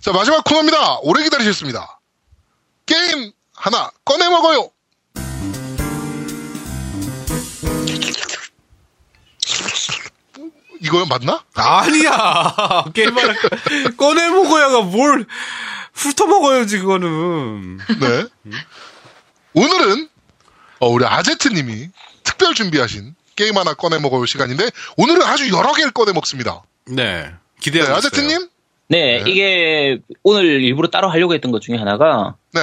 자, 마지막 코너입니다. 오래 기다리셨습니다. 게임 하나 꺼내 먹어요. 이거 맞나? 아니야. 게임 하나 꺼내 먹어야가 뭘 훑어 먹어야지 그거는. 네. 오늘은 어, 우리 아제트님이 특별 준비하신 게임 하나 꺼내 먹을 시간인데 오늘은 아주 여러 개를 꺼내 먹습니다. 네. 네, 기대하고 있어요. 아제트님? 네, 네. 이게 오늘 일부러 따로 하려고 했던 것 중에 하나가 네,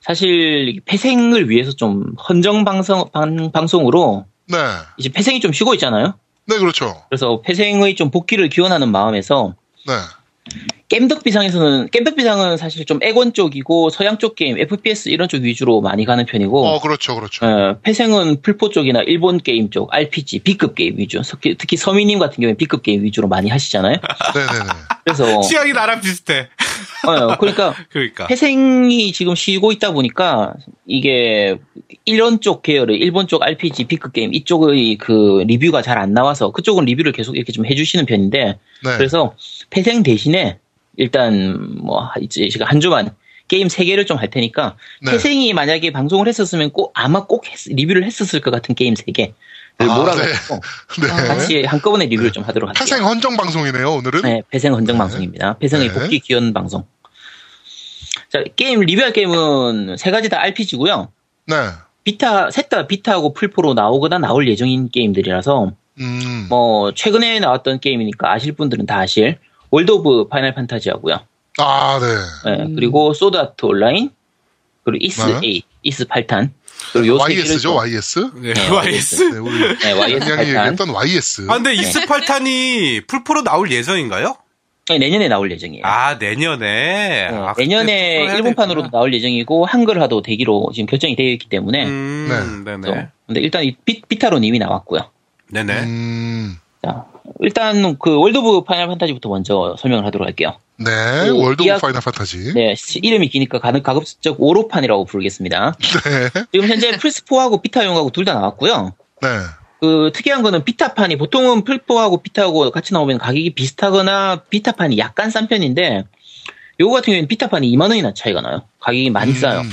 사실 폐생을 위해서 좀 헌정 방송 방, 방송으로 네, 이제 폐생이 좀 쉬고 있잖아요. 네, 그렇죠. 그래서 폐생의 좀 복귀를 기원하는 마음에서 네, 겜덕비상에서는 겜덕비상은 사실 좀 엑원 쪽이고 서양 쪽 게임, FPS 이런 쪽 위주로 많이 가는 편이고 어, 그렇죠, 그렇죠. 어, 폐생은 플포 쪽이나 일본 게임 쪽, RPG, B급 게임 위주. 특히, 특히 서미님 같은 경우에 B급 게임 위주로 많이 하시잖아요. 네, 네, 네. 그래서 취향이 나랑 비슷해. 어, 그러니까 그러니까. 폐생이 지금 쉬고 있다 보니까 이게 이런 쪽 계열의 일본 쪽 RPG B급 게임 이쪽의 그 리뷰가 잘 안 나와서 그쪽은 리뷰를 계속 이렇게 좀 해주시는 편인데 네. 그래서 폐생 대신에 일단 뭐 이제 제가 한 주만 게임 세 개를 좀 할 테니까 네. 폐생이 만약에 방송을 했었으면 꼭 아마 꼭 했- 리뷰를 했었을 것 같은 게임 세 개를 아, 몰아가지고 네. 같이 한꺼번에 리뷰를 좀 하도록 할게요. 폐생 헌정 방송이네요, 오늘은. 네, 폐생 헌정 방송입니다. 폐생의 네. 복귀 기원 방송. 자, 게임 리뷰할 게임은 세 가지 다 RPG고요. 네. Vita 셋 다 Vita하고 플포로 나오거나 나올 예정인 게임들이라서 음. 뭐 최근에 나왔던 게임이니까 아실 분들은 다 아실 World of Final Fantasy 하고요. 아, 네. 네, 그리고 Sword Art Online 그리고 Ys 네. 8, Ys 8탄 그리고 YS죠, 좀- YS. 네, 네, YS. 네, 우리 네, YS 양이 8탄 얘기했던 YS. 아, 근데 이스 8탄이 플포로 나올 예정인가요? 네, 내년에 나올 예정이에요. 아, 내년에. 네, 아, 내년에 일본판으로도. 나올 예정이고 한글화도 되기로 지금 결정이 되어 있기 때문에 음, 네. 네. 네 근데 일단 이 비, 비타로는 이미 나왔고요. 네네. 음. 자, 일단 그 월드 오브 파이널 판타지부터 먼저 설명을 하도록 할게요. 네, 그 월드 오브 파이널 판타지. 네, 시- 이름이 기니까 가능 가급적 월오판이라고 부르겠습니다. 네. 지금 현재 플스4하고 비타용하고 둘 다 나왔고요. 네. 그 특이한 거는 비타판이 보통은 플4하고 비타하고 같이 나오면 가격이 비슷하거나 비타판이 약간 싼 편인데 요거 같은 경우에는 비타판이 2만 원이나 차이가 나요. 가격이 많이 싸요. 음.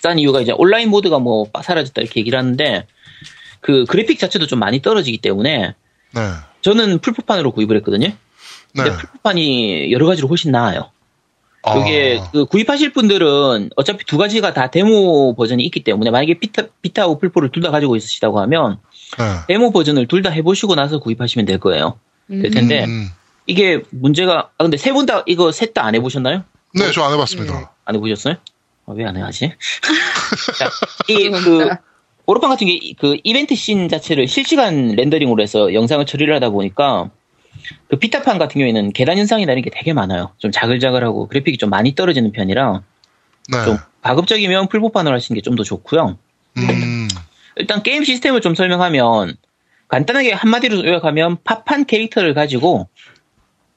싼 이유가 이제 온라인 모드가 뭐 사라졌다 이렇게 얘기를 하는데 그 그래픽 자체도 좀 많이 떨어지기 때문에 네. 저는 풀포판으로 구입을 했거든요. 네. 근데 풀포판이 여러 가지로 훨씬 나아요. 아. 이게 그 구입하실 분들은 어차피 두 가지가 다 데모 버전이 있기 때문에 만약에 비타, 비타하고 풀포를 둘 다 가지고 있으시다고 하면 네. 데모 버전을 둘 다 해보시고 나서 구입하시면 될 거예요. 될 텐데 음. 이게 문제가 아 근데 세 분 다 이거 셋 다 안 해보셨나요? 네, 저 안 해봤습니다. 안 해보셨어요? 왜안 해야지? 이 그 오로판 같은 게 그 이벤트 씬 자체를 실시간 렌더링으로 해서 영상을 처리를 하다 보니까 그 비타판 같은 경우에는 계단 현상이 나는 게 되게 많아요. 좀 자글자글하고 그래픽이 좀 많이 떨어지는 편이라 네. 좀 가급적이면 플포판으로 하시는 게 좀 더 좋고요. 음. 일단 게임 시스템을 좀 설명하면 간단하게 한마디로 요약하면 파판 캐릭터를 가지고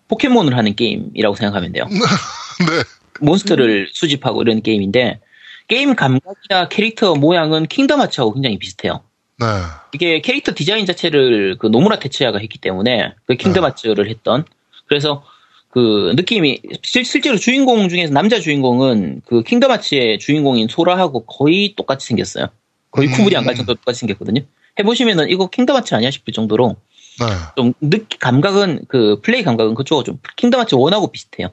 포켓몬을 하는 게임이라고 생각하면 돼요. 네. 몬스터를 수집하고 이런 게임인데 게임 감각이나 캐릭터 모양은 킹덤 하츠하고 굉장히 비슷해요. 네. 이게 캐릭터 디자인 자체를 그 노무라 테츠야가 했기 때문에 그 킹덤 하츠를 했던 그래서 그 느낌이 실, 실제로 주인공 중에서 남자 주인공은 그 킹덤 하츠의 주인공인 소라하고 거의 똑같이 생겼어요. 거의 음. 구분이 안갈 정도로 똑같이 생겼거든요. 해보시면은 이거 킹덤 하츠 아니야 싶을 정도로 네. 좀 느, 감각은 그 플레이 감각은 그쪽하고 좀 킹덤 하츠 one하고 비슷해요.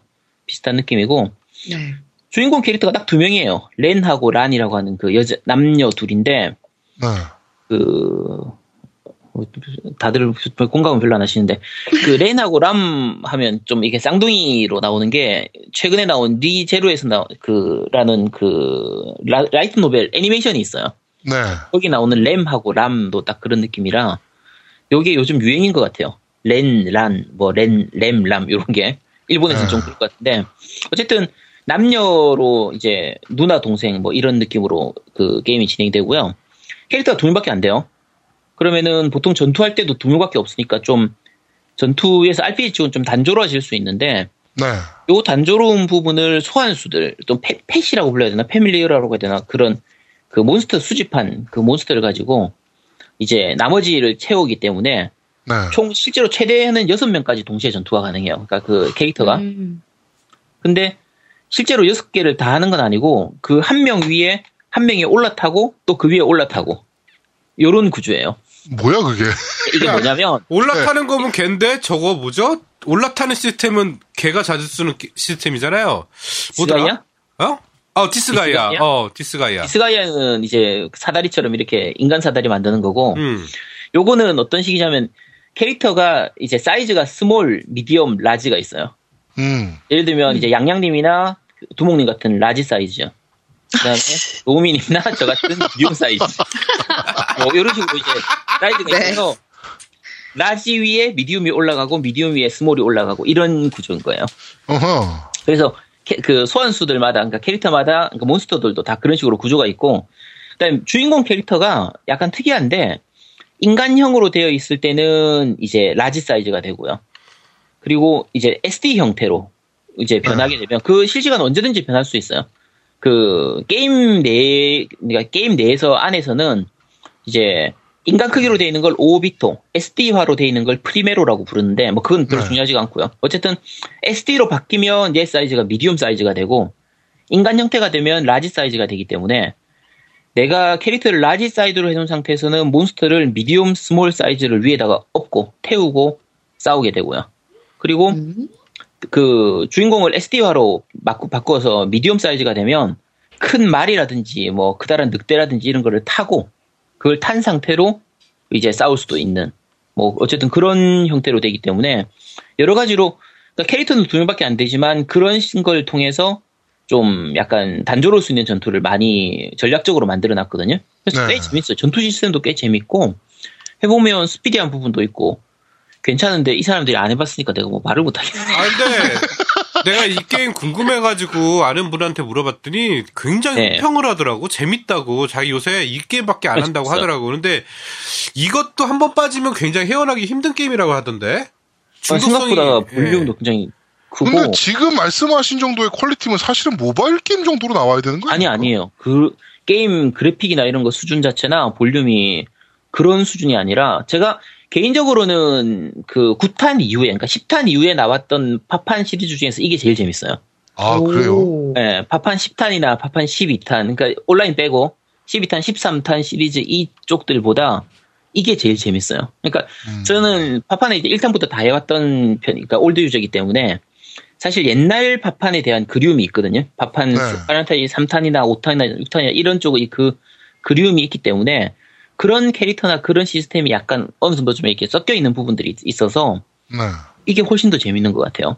비슷한 느낌이고 네. 주인공 캐릭터가 딱 두 명이에요. 렌하고 란이라고 하는 그 여자 남녀 둘인데 네. 그 어, 다들 공감은 별로 안 하시는데 그 렌하고 람 하면 좀 이게 쌍둥이로 나오는 게 최근에 나온 리 제로에서 나 그 라는 그 라, 라이트 노벨 애니메이션이 있어요. 네. 거기 나오는 램하고 람도 딱 그런 느낌이라 요게 요즘 유행인 것 같아요. 렌, 란, 뭐 렌, 램, 람 요런 게 일본에서는 좀 그럴 것 같은데 어쨌든 남녀로 이제 누나 동생 뭐 이런 느낌으로 그 게임이 진행이 되고요. 캐릭터가 두 명밖에 안 돼요. 그러면은 보통 전투할 때도 두 명밖에 없으니까 좀 전투에서 RPG 쪽은 좀 단조로워질 수 있는데 네. 요 단조로운 부분을 소환수들, 또 패, 펫이라고 불러야 되나? 패밀리어라고 해야 되나? 그런 그 몬스터 수집한 그 몬스터를 가지고 이제 나머지를 채우기 때문에 네. 총 실제로 최대는 6명까지 동시에 전투가 가능해요. 그러니까 그 캐릭터가. 음. 근데 실제로 여섯 개를 다 하는 건 아니고 그 한 명 위에 한 명이 올라타고 또 그 위에 올라타고 요런 구조예요. 뭐야 그게? 이게 뭐냐면 올라타는 거면 걔인데 저거 뭐죠? 올라타는 시스템은 걔가 자주 쓰는 기- 시스템이잖아요. 뭐더라? 어? 어, 디스가이아. 디스가이아? 어, 디스가이아. 디스가이아는 이제 사다리처럼 이렇게 인간 사다리 만드는 거고 음. 요거는 어떤 식이냐면 캐릭터가 이제 사이즈가 small, medium, large가 있어요. 음. 예를 들면 이제 양양님이나 두목님 같은 large 사이즈죠. 그다음에 노우미님이나 저 같은 medium 사이즈. 뭐 이런 식으로 이제 사이즈가 네. 있어서 large 위에 medium이 올라가고 medium 위에 small이 올라가고 이런 구조인 거예요. 어허. 그래서 캐- 그 소환수들마다 그러니까 캐릭터마다 그러니까 몬스터들도 다 그런 식으로 구조가 있고 그다음에 주인공 캐릭터가 약간 특이한데 인간형으로 되어 있을 때는 이제 large 사이즈가 되고요. 그리고 이제 SD 형태로 이제 변하게 되면 그 실시간 언제든지 변할 수 있어요. 그 게임 내 그러니까 게임 내에서 안에서는 이제 인간 크기로 되어 있는 걸 오비토, SD화로 되어 있는 걸 프리메로라고 부르는데 뭐 그건 별로 네. 중요하지가 않고요. 어쨌든 SD로 바뀌면 얘 사이즈가 medium 사이즈가 되고 인간 형태가 되면 large 사이즈가 되기 때문에 내가 캐릭터를 large 사이즈로 해놓은 상태에서는 몬스터를 medium small 사이즈를 위에다가 업고 태우고 싸우게 되고요. 그리고 음. 그 주인공을 SD화로 바꿔서 미디움 사이즈가 되면 큰 말이라든지 뭐 크다란 늑대라든지 이런 거를 타고 그걸 탄 상태로 이제 싸울 수도 있는 뭐 어쨌든 그런 형태로 되기 때문에 여러 가지로 그러니까 캐릭터는 두 명밖에 안 되지만 그런 걸 통해서 좀 약간 단조로울 수 있는 전투를 많이 전략적으로 만들어 놨거든요. 그래서 네. 꽤 재밌어요. 전투 시스템도 꽤 재밌고 해보면 스피디한 부분도 있고 괜찮은데 이 사람들이 안 해봤으니까 내가 뭐 말을 못하겠네. 아, 근데 내가 이 게임 궁금해가지고 아는 분한테 물어봤더니 굉장히 네. 평을 하더라고. 재밌다고. 자기 요새 이 게임밖에 안 아, 한다고 진짜. 하더라고. 근데 이것도 한 번 빠지면 굉장히 헤어나기 힘든 게임이라고 하던데. 아, 생각보다 예. 볼륨도 굉장히 크고 근데 지금 말씀하신 정도의 quality면 사실은 모바일 게임 정도로 나와야 되는 거예요? 아니 아니에요. 그 게임 그래픽이나 이런 거 수준 자체나 볼륨이 그런 수준이 아니라 제가 개인적으로는 그 9탄 이후에 그러니까 10탄 이후에 나왔던 파판 시리즈 중에서 이게 제일 재밌어요. 아, 그래요? 오. 예, 파판 10탄이나 파판 12탄 그러니까 온라인 빼고 12탄, 13탄 시리즈 이쪽들보다 이게 제일 재밌어요. 그러니까 음. 저는 파판에 이제 1탄부터 다 해왔던 편, 그러니까 old user이기 때문에 사실 옛날 파판에 대한 그리움이 있거든요. 파판 네. 파판타지 3탄이나 5탄이나 6탄이나 이런 쪽의 그 그리움이 있기 때문에 그런 캐릭터나 그런 시스템이 약간 어느 정도 좀 이렇게 섞여 있는 부분들이 있- 있어서 네. 이게 훨씬 더 재밌는 것 같아요.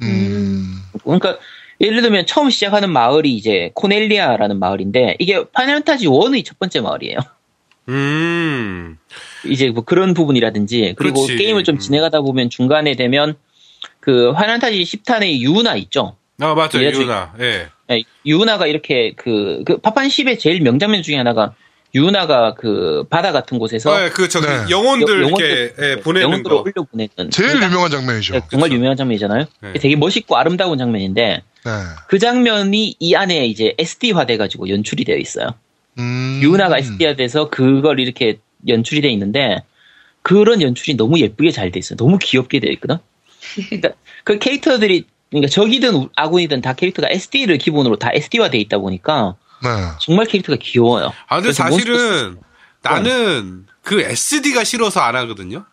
음. 그러니까 예를 들면 처음 시작하는 마을이 이제 코넬리아라는 마을인데 이게 파이널 판타지 1의 첫 번째 마을이에요. 음. 이제 뭐 그런 부분이라든지 그리고 그렇지. 게임을 좀 음. 진행하다 보면 중간에 되면 그 파이널 판타지 10탄의 유나 있죠. 아, 맞아. 얘도- 유나. 예. 예, 유나가 이렇게 그, 그 파판 10의 제일 명장면 중에 하나가 유나가 그 바다 같은 곳에서 어, 예, 그, 저기, 네. 영혼들 영- 이렇게, 예, 보내는 영혼들을 거. 올려 보내는 제일 그러니까 유명한 장면이죠. 네, 정말 유명한 장면이잖아요. 네. 되게 멋있고 아름다운 장면인데 네. 그 장면이 이 안에 이제 SD화 돼가지고 연출이 되어 있어요. 음. 유나가 SD화 돼서 그걸 이렇게 연출이 돼 있는데 그런 연출이 너무 예쁘게 잘 돼 있어요. 너무 귀엽게 되어 있거든. 그러니까 그 캐릭터들이 그러니까 적이든 아군이든 다 캐릭터가 SD를 기본으로 다 SD화 돼 있다 보니까 네. 정말 캐릭터가 귀여워요. 아, 근데 사실은 나는 그 SD가 싫어서 안 하거든요.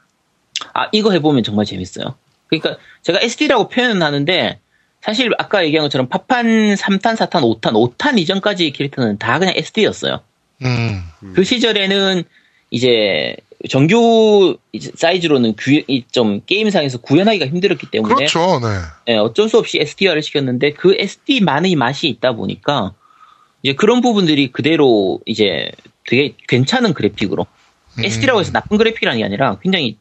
아 이거 해보면 정말 재밌어요. 그러니까 제가 SD라고 표현은 하는데 사실 아까 얘기한 것처럼 파판 3탄, 4탄, 5탄, 5탄 이전까지 캐릭터는 다 그냥 SD였어요. 음. 그 시절에는 이제 정규 사이즈로는 구- 이좀 게임상에서 구현하기가 힘들었기 때문에 그렇죠. 네. 예, 어쩔 수 없이 SD화를 시켰는데 그 SD만의 맛이 있다 보니까 이제 그런 부분들이 그대로 이제 되게 괜찮은 그래픽으로 음. SD라고 해서 나쁜 그래픽이라는 게 아니라 굉장히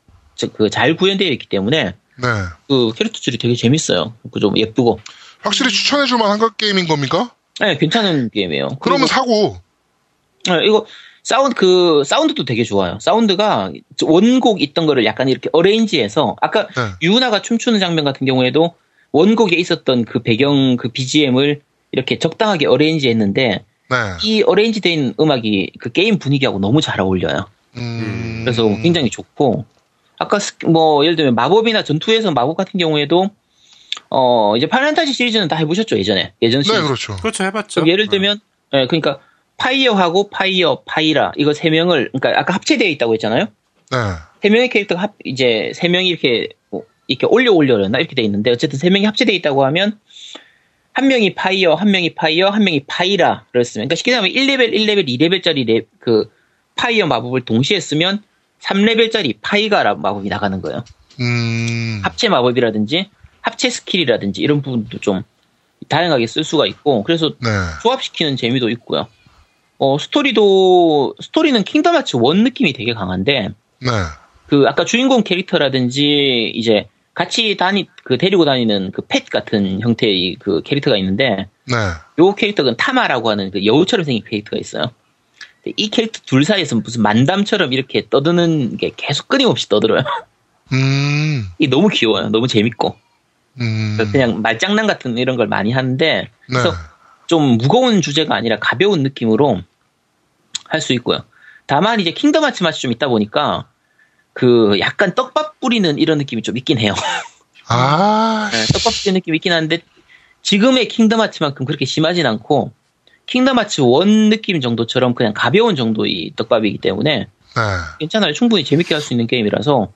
그 잘 구현되어 있기 때문에 네. 그 캐릭터들이 되게 재밌어요. 그 좀 예쁘고. 확실히 추천해줄 만한 거 게임인 겁니까? 네, 괜찮은 게임이에요. 그러면 사고. 네, 이거 사운드 그 사운드도 되게 좋아요. 사운드가 원곡 있던 거를 약간 이렇게 어레인지해서 아까 네. 유나가 춤추는 장면 같은 경우에도 원곡에 있었던 그 배경 그 BGM을 이렇게 적당하게 어레인지 했는데 네. 이 어레인지 된 음악이 그 게임 분위기하고 너무 잘 어울려요. 음. 그래서 굉장히 좋고 아까 스- 뭐 예를 들면 마법이나 전투에서 마법 같은 경우에도 어, 이제 Final Fantasy 시리즈는 다 해보셨죠, 예전에. 예전 시리즈. 네, 그렇죠. 그렇죠 해봤죠. 예를 들면, 예, 그러니까, 파이어하고 파이어, 파이라, 이거 세 명을, 그러니까 아까 합체되어 있다고 했잖아요? 네. 세 명의 캐릭터가 합, 이제 세 명이 이렇게, 뭐, 이렇게 올려 올려나 이렇게 돼 있는데, 어쨌든 세 명이 합체되어 있다고 하면, 한 명이 Fire, 한 명이 Fire, 한 명이 Fira를 쓰면, 그러니까 쉽게 말하면 1레벨, 1레벨, 2레벨짜리 레, 그, Fire 마법을 동시에 쓰면, 3레벨짜리 파이가라 마법이 나가는 거예요. 음. 합체 마법이라든지, 합체 스킬이라든지, 이런 부분도 좀 다양하게 쓸 수가 있고, 그래서 네. 조합시키는 재미도 있고요. 어, 스토리도, 스토리는 Kingdom Hearts 1 느낌이 되게 강한데, 네. 그, 아까 주인공 캐릭터라든지, 이제, 같이 다니, 그, 데리고 다니는 그 펫 같은 형태의 그 캐릭터가 있는데, 네. 요 캐릭터는 타마라고 하는 그 여우처럼 생긴 캐릭터가 있어요. 이 캐릭터 둘 사이에서 무슨 만담처럼 이렇게 떠드는 게 계속 끊임없이 떠들어요. 음. 이 너무 귀여워요. 너무 재밌고. 음. 그냥 말장난 같은 이런 걸 많이 하는데, 네. 그래서 좀 무거운 주제가 아니라 가벼운 느낌으로 할 수 있고요. 다만 이제 Kingdom Hearts 맛이 좀 있다 보니까 그 약간 떡밥 뿌리는 이런 느낌이 좀 있긴 해요. 아. 네, 떡밥 뿌리는 느낌이 있긴 한데 지금의 Kingdom Hearts만큼 그렇게 심하진 않고 Kingdom Hearts one 느낌 정도처럼 그냥 가벼운 정도의 떡밥이기 때문에 네. 괜찮아요. 충분히 재밌게 할 수 있는 게임이라서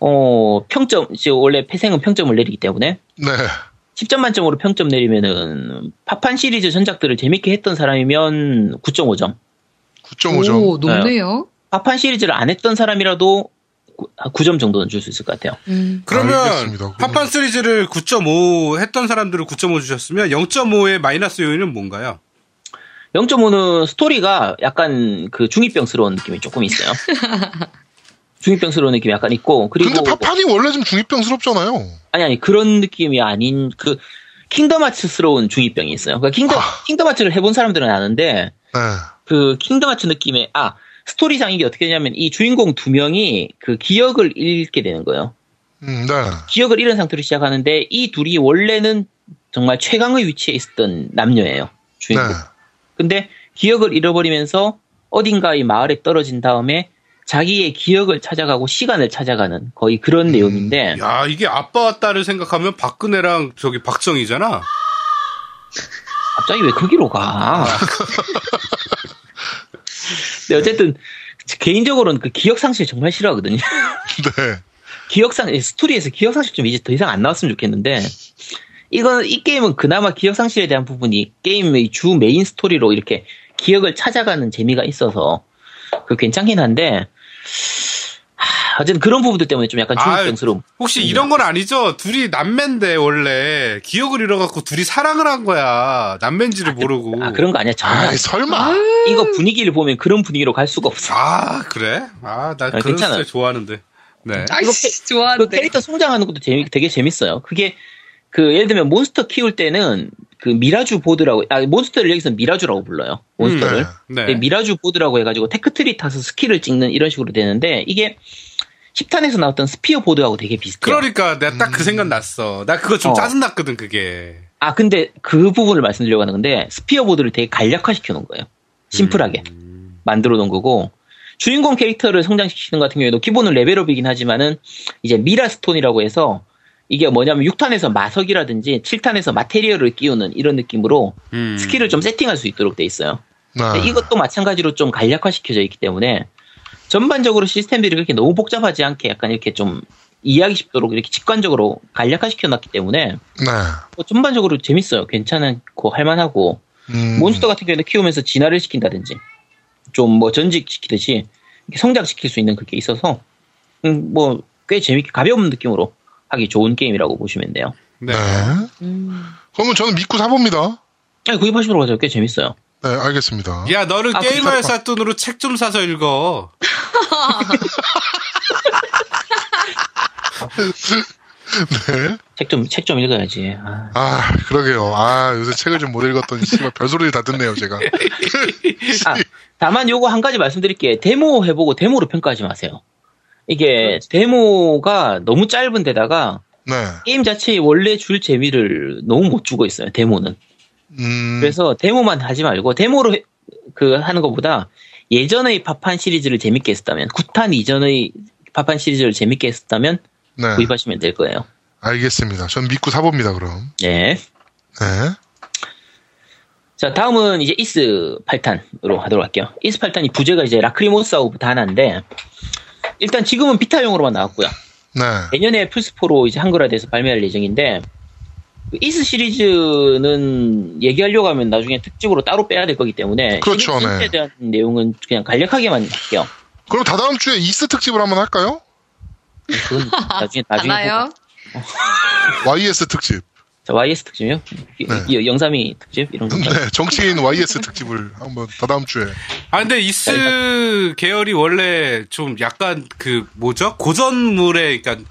어 평점 이제 원래 폐생은 평점을 내리기 때문에 네. 10점 만점으로 평점 내리면은 파판 시리즈 전작들을 재밌게 했던 사람이면 9.5점. 9.5점. 오, 높네요. 파판 시리즈를 안 했던 사람이라도 9점 정도는 줄 수 있을 것 같아요. 음. 그러면 알겠습니다. 파판 시리즈를 9.5 했던 사람들을 9.5 주셨으면 0.5의 마이너스 요인은 뭔가요? 0.5는 스토리가 약간 그 중이병스러운 느낌이 조금 있어요. 중이병스러운 느낌이 약간 있고 그리고 근데 파판이 원래 좀 중이병스럽잖아요. 아니 아니 그런 느낌이 아닌 그 Kingdom Hearts스러운 중이병이 있어요. 그러니까 Kingdom 아. Kingdom Hearts를 해본 사람들은 아는데 네. 그 Kingdom Hearts 느낌의 아 스토리상 이게 어떻게 되냐면 이 주인공 두 명이 그 기억을 잃게 되는 거예요. 음, 네. 기억을 잃은 상태로 시작하는데 이 둘이 원래는 정말 최강의 위치에 있었던 남녀예요. 주인공. 네. 근데 기억을 잃어버리면서 어딘가의 마을에 떨어진 다음에 자기의 기억을 찾아가고 시간을 찾아가는 거의 그런 음. 내용인데 야, 이게 아빠와 딸을 생각하면 박근혜랑 저기 박정희잖아. 갑자기 왜 거기로 가? 근데 어쨌든 개인적으로는 그 기억 상실 정말 싫어하거든요. 네. 기억상 스토리에서 기억 상실 좀 이제 더 이상 안 나왔으면 좋겠는데 이건 이 게임은 그나마 기억 상실에 대한 부분이 게임의 주 메인 스토리로 이렇게 기억을 찾아가는 재미가 있어서 그 괜찮긴 한데 하, 어쨌든 그런 부분들 때문에 좀 약간 아, 중이병스러움. 혹시 이런 건 아니죠? 둘이 남매인데 원래 기억을 잃어갖고 둘이 사랑을 한 거야. 남매인지를 모르고. 아 그런 거 아니야 전혀. 아이, 설마. 이거 분위기를 보면 그런 분위기로 갈 수가 없어. 아, 그래? 아, 나 그런 괜찮아요. 스타일 좋아하는데. 네. 아이씨, 그 좋아한대. 캐릭터 성장하는 것도 재미, 되게 재밌어요. 그게 그 예를 들면 몬스터 키울 때는 그 Mirage Board라고 아 몬스터를 여기서 Mirage라고 불러요. 몬스터를. 네. 네. 근데 Mirage Board라고 해가지고 tech tree 타서 스킬을 찍는 이런 식으로 되는데 이게 10탄에서 나왔던 스피어 보드하고 되게 비슷해요. 그러니까 내가 딱 그 생각 났어. 나 그거 좀 어. 짜증났거든, 그게. 아 근데 그 부분을 말씀드리려고 하는 건데 스피어 보드를 되게 간략화 시켜 놓은 거예요. 심플하게 음. 만들어 놓은 거고 주인공 캐릭터를 성장시키는 같은 경우에도 기본은 레벨업이긴 하지만은 이제 미라스톤이라고 해서 이게 뭐냐면 6탄에서 마석이라든지 7탄에서 material을 끼우는 이런 느낌으로 음. 스킬을 좀 세팅할 수 있도록 돼 있어요. 네. 근데 이것도 마찬가지로 좀 간략화시켜져 있기 때문에 전반적으로 시스템들이 그렇게 너무 복잡하지 않게 약간 이렇게 좀 이해하기 쉽도록 이렇게 직관적으로 간략화시켜 놨기 때문에 네. 뭐 전반적으로 재밌어요. 괜찮고 할만하고 음. 몬스터 같은 경우에는 키우면서 진화를 시킨다든지 좀 뭐 전직시키듯이 성장시킬 수 있는 그게 있어서 음, 뭐꽤 재밌게 가벼운 느낌으로 하기 좋은 게임이라고 보시면 돼요. 네. 네. 음. 그러면 저는 믿고 사봅니다. 아니 구입하시도록 하죠. 꽤 재밌어요. 네, 알겠습니다. 야, 너는 아, 게임할. 삿돈으로 책 좀 사서 읽어. 네. 책 좀 책 좀 읽어야지. 아, 아, 그러게요. 아, 요새 책을 좀 못 읽었더니, 씨발, 별소리를 다 듣네요, 제가. 아, 다만 요거 한 가지 말씀드릴게요. 데모 해보고 데모로 평가하지 마세요. 이게 데모가 너무 짧은 데다가 네. 게임 자체에 원래 줄 재미를 너무 못 주고 있어요. 데모는. 음. 그래서 데모만 하지 말고 데모로 해- 그 하는 것보다 예전의 파판 시리즈를 재밌게 했었다면 9탄 이전의 파판 시리즈를 재밌게 했었다면 네. 구입하시면 될 거예요. 알겠습니다. 전 믿고 사봅니다, 그럼. 네. 네. 자, 다음은 이제 Ys 8탄으로 하도록 할게요. Ys 8탄이 부제가 이제 Lacrimosa of Dana인데, 일단 지금은 Vita용으로만 나왔고요. 네. 내년에 플스4로 이제 한글화돼서 발매할 예정인데, 그 Ys 시리즈는 얘기하려고 하면 나중에 특집으로 따로 빼야 될 거기 때문에, 그렇죠, 시리즈에 네. 대한 내용은 그냥 간략하게만 할게요. 그럼 다다음 주에 이스 특집을 한번 할까요? 그건 나중에, 나중에. 하나요? YS 특집. 자, YS 특집이요? 이- 네. 이- 영삼이 특집? 이런 거. 네, 정치인 YS 특집을 한번 다다음 주에. 아 근데 이스 계열이 원래 좀 약간 그 뭐죠 고전물의 그러니까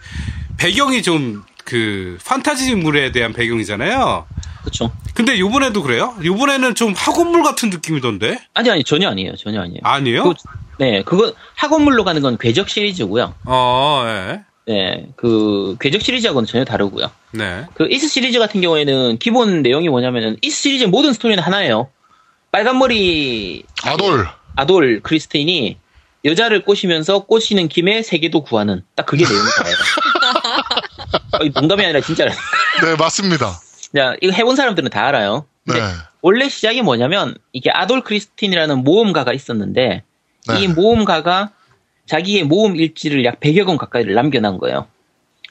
배경이 좀 그 판타지물에 대한 배경이잖아요. 그쵸. 근데 요번에도 그래요? 요번에는 좀 학원물 같은 느낌이던데? 아니, 아니, 전혀 아니에요. 전혀 아니에요. 아니에요? 그- 네, 그거, 학원물로 가는 건 궤적 시리즈고요. 어, 예. 네, 그, 궤적 시리즈하고는 전혀 다르고요. 네. 그 이스 시리즈 같은 경우에는 기본 내용이 뭐냐면은 이스 시리즈 모든 스토리는 하나예요. 빨간 머리 아돌. 아돌 크리스틴이 여자를 꼬시면서 꼬시는 김에 세계도 구하는 딱 그게 내용이 다예요. 어, 이 농담이 아니라 진짜로. 네, 맞습니다. 자, 이거 해본 사람들은 다 알아요. 네. 원래 시작이 뭐냐면 이게 아돌 크리스틴이라는 모험가가 있었는데 네. 이 모험가가 자기의 모험 일지를 약 100여 권 가까이를 남겨놓은 거예요.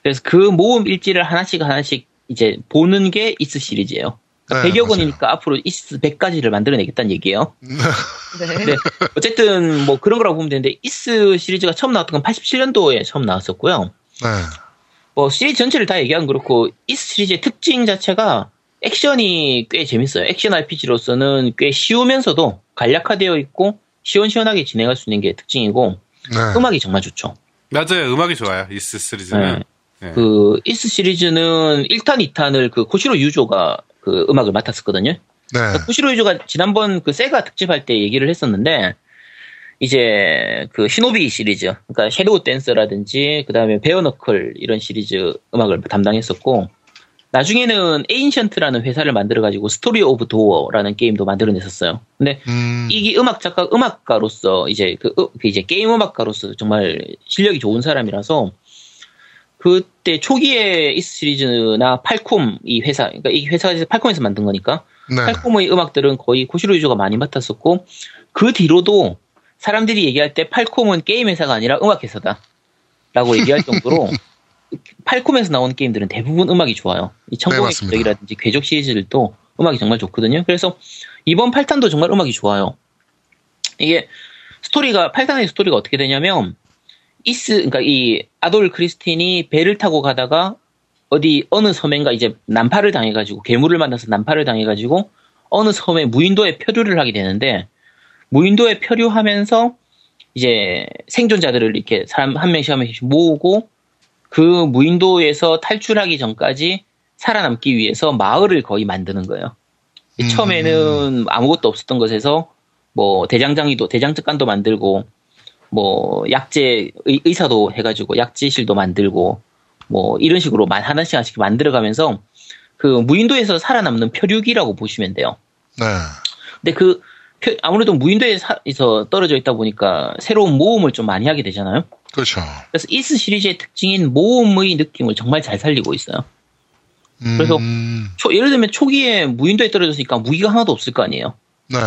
그래서 그 모험 일지를 하나씩 하나씩 이제 보는 게 Ys 시리즈예요. 그러니까 네, 100여 맞아요. 권이니까 앞으로 Ys 100가지를 만들어내겠다는 얘기예요. 네. 근데 어쨌든 뭐 그런 거라고 보면 되는데 Ys 시리즈가 처음 나왔던 건 87년도에 처음 나왔었고요. 네. 뭐 시리즈 전체를 다 얘기하면 그렇고 Ys 시리즈의 특징 자체가 액션이 꽤 재밌어요. 액션 RPG로서는 꽤 쉬우면서도 간략화되어 있고 시원시원하게 진행할 수 있는 게 특징이고 네. 음악이 정말 좋죠. 맞아요. 음악이 좋아요. Ys 시리즈는. 네. 그 Ys 시리즈는 1탄, 2탄을 그 고시로 유조가 그 음악을 맡았었거든요. 네. 고시로 유조가 지난번 그 Sega 특집할 때 얘기를 했었는데 이제 그 Shinobi 시리즈, 그러니까 Shadow Dancer라든지 그 다음에 Bare Knuckle 이런 시리즈 음악을 담당했었고 나중에는 Ancient라는 회사를 만들어가지고 Story of Thor라는 게임도 만들어냈었어요. 근데 음, 이게 음악 작가, 음악가로서 이제 그, 으- 그 이제 게임 음악가로서 정말 실력이 좋은 사람이라서 그때 초기에 Ys 시리즈나 Falcom 이 회사, 그러니까 이 회사에서 Falcom에서 만든 거니까 네. Falcom의 음악들은 거의 고시로 유조가 많이 맡았었고 그 뒤로도 사람들이 얘기할 때 Falcom은 게임 회사가 아니라 음악 회사다 라고 얘기할 정도로 팔콤에서 나오는 게임들은 대부분 음악이 좋아요. 이 네, 청공의 맞습니다. 기적이라든지 궤적 시리즈들도 음악이 정말 좋거든요. 그래서 이번 8탄도 정말 음악이 좋아요. 이게 스토리가 8탄의 스토리가 어떻게 되냐면 이스 그러니까 이 아돌 크리스틴이 배를 타고 가다가 어디 어느 섬인가 이제 난파를 당해가지고 괴물을 만나서 난파를 당해가지고 어느 섬에 무인도에 표류를 하게 되는데 무인도에 표류하면서 이제 생존자들을 이렇게 사람 한 명씩 한 명씩 모으고 그 무인도에서 탈출하기 전까지 살아남기 위해서 마을을 거의 만드는 거예요. 음. 처음에는 아무것도 없었던 것에서 뭐 대장장이도 대장특관도 만들고 뭐 약재 의, 의사도 해가지고 약재실도 만들고 뭐 이런 식으로 만- 하나씩 하나씩 만들어가면서 그 무인도에서 살아남는 표류기라고 보시면 돼요. 네. 근데 그 표- 아무래도 무인도에서 떨어져 있다 보니까 새로운 모험을 좀 많이 하게 되잖아요. 그렇죠. 그래서 이스 시리즈의 특징인 모험의 느낌을 정말 잘 살리고 있어요. 음, 그래서- 초- 예를 들면 초기에 무인도에 떨어졌으니까 무기가 하나도 없을 거 아니에요. 네.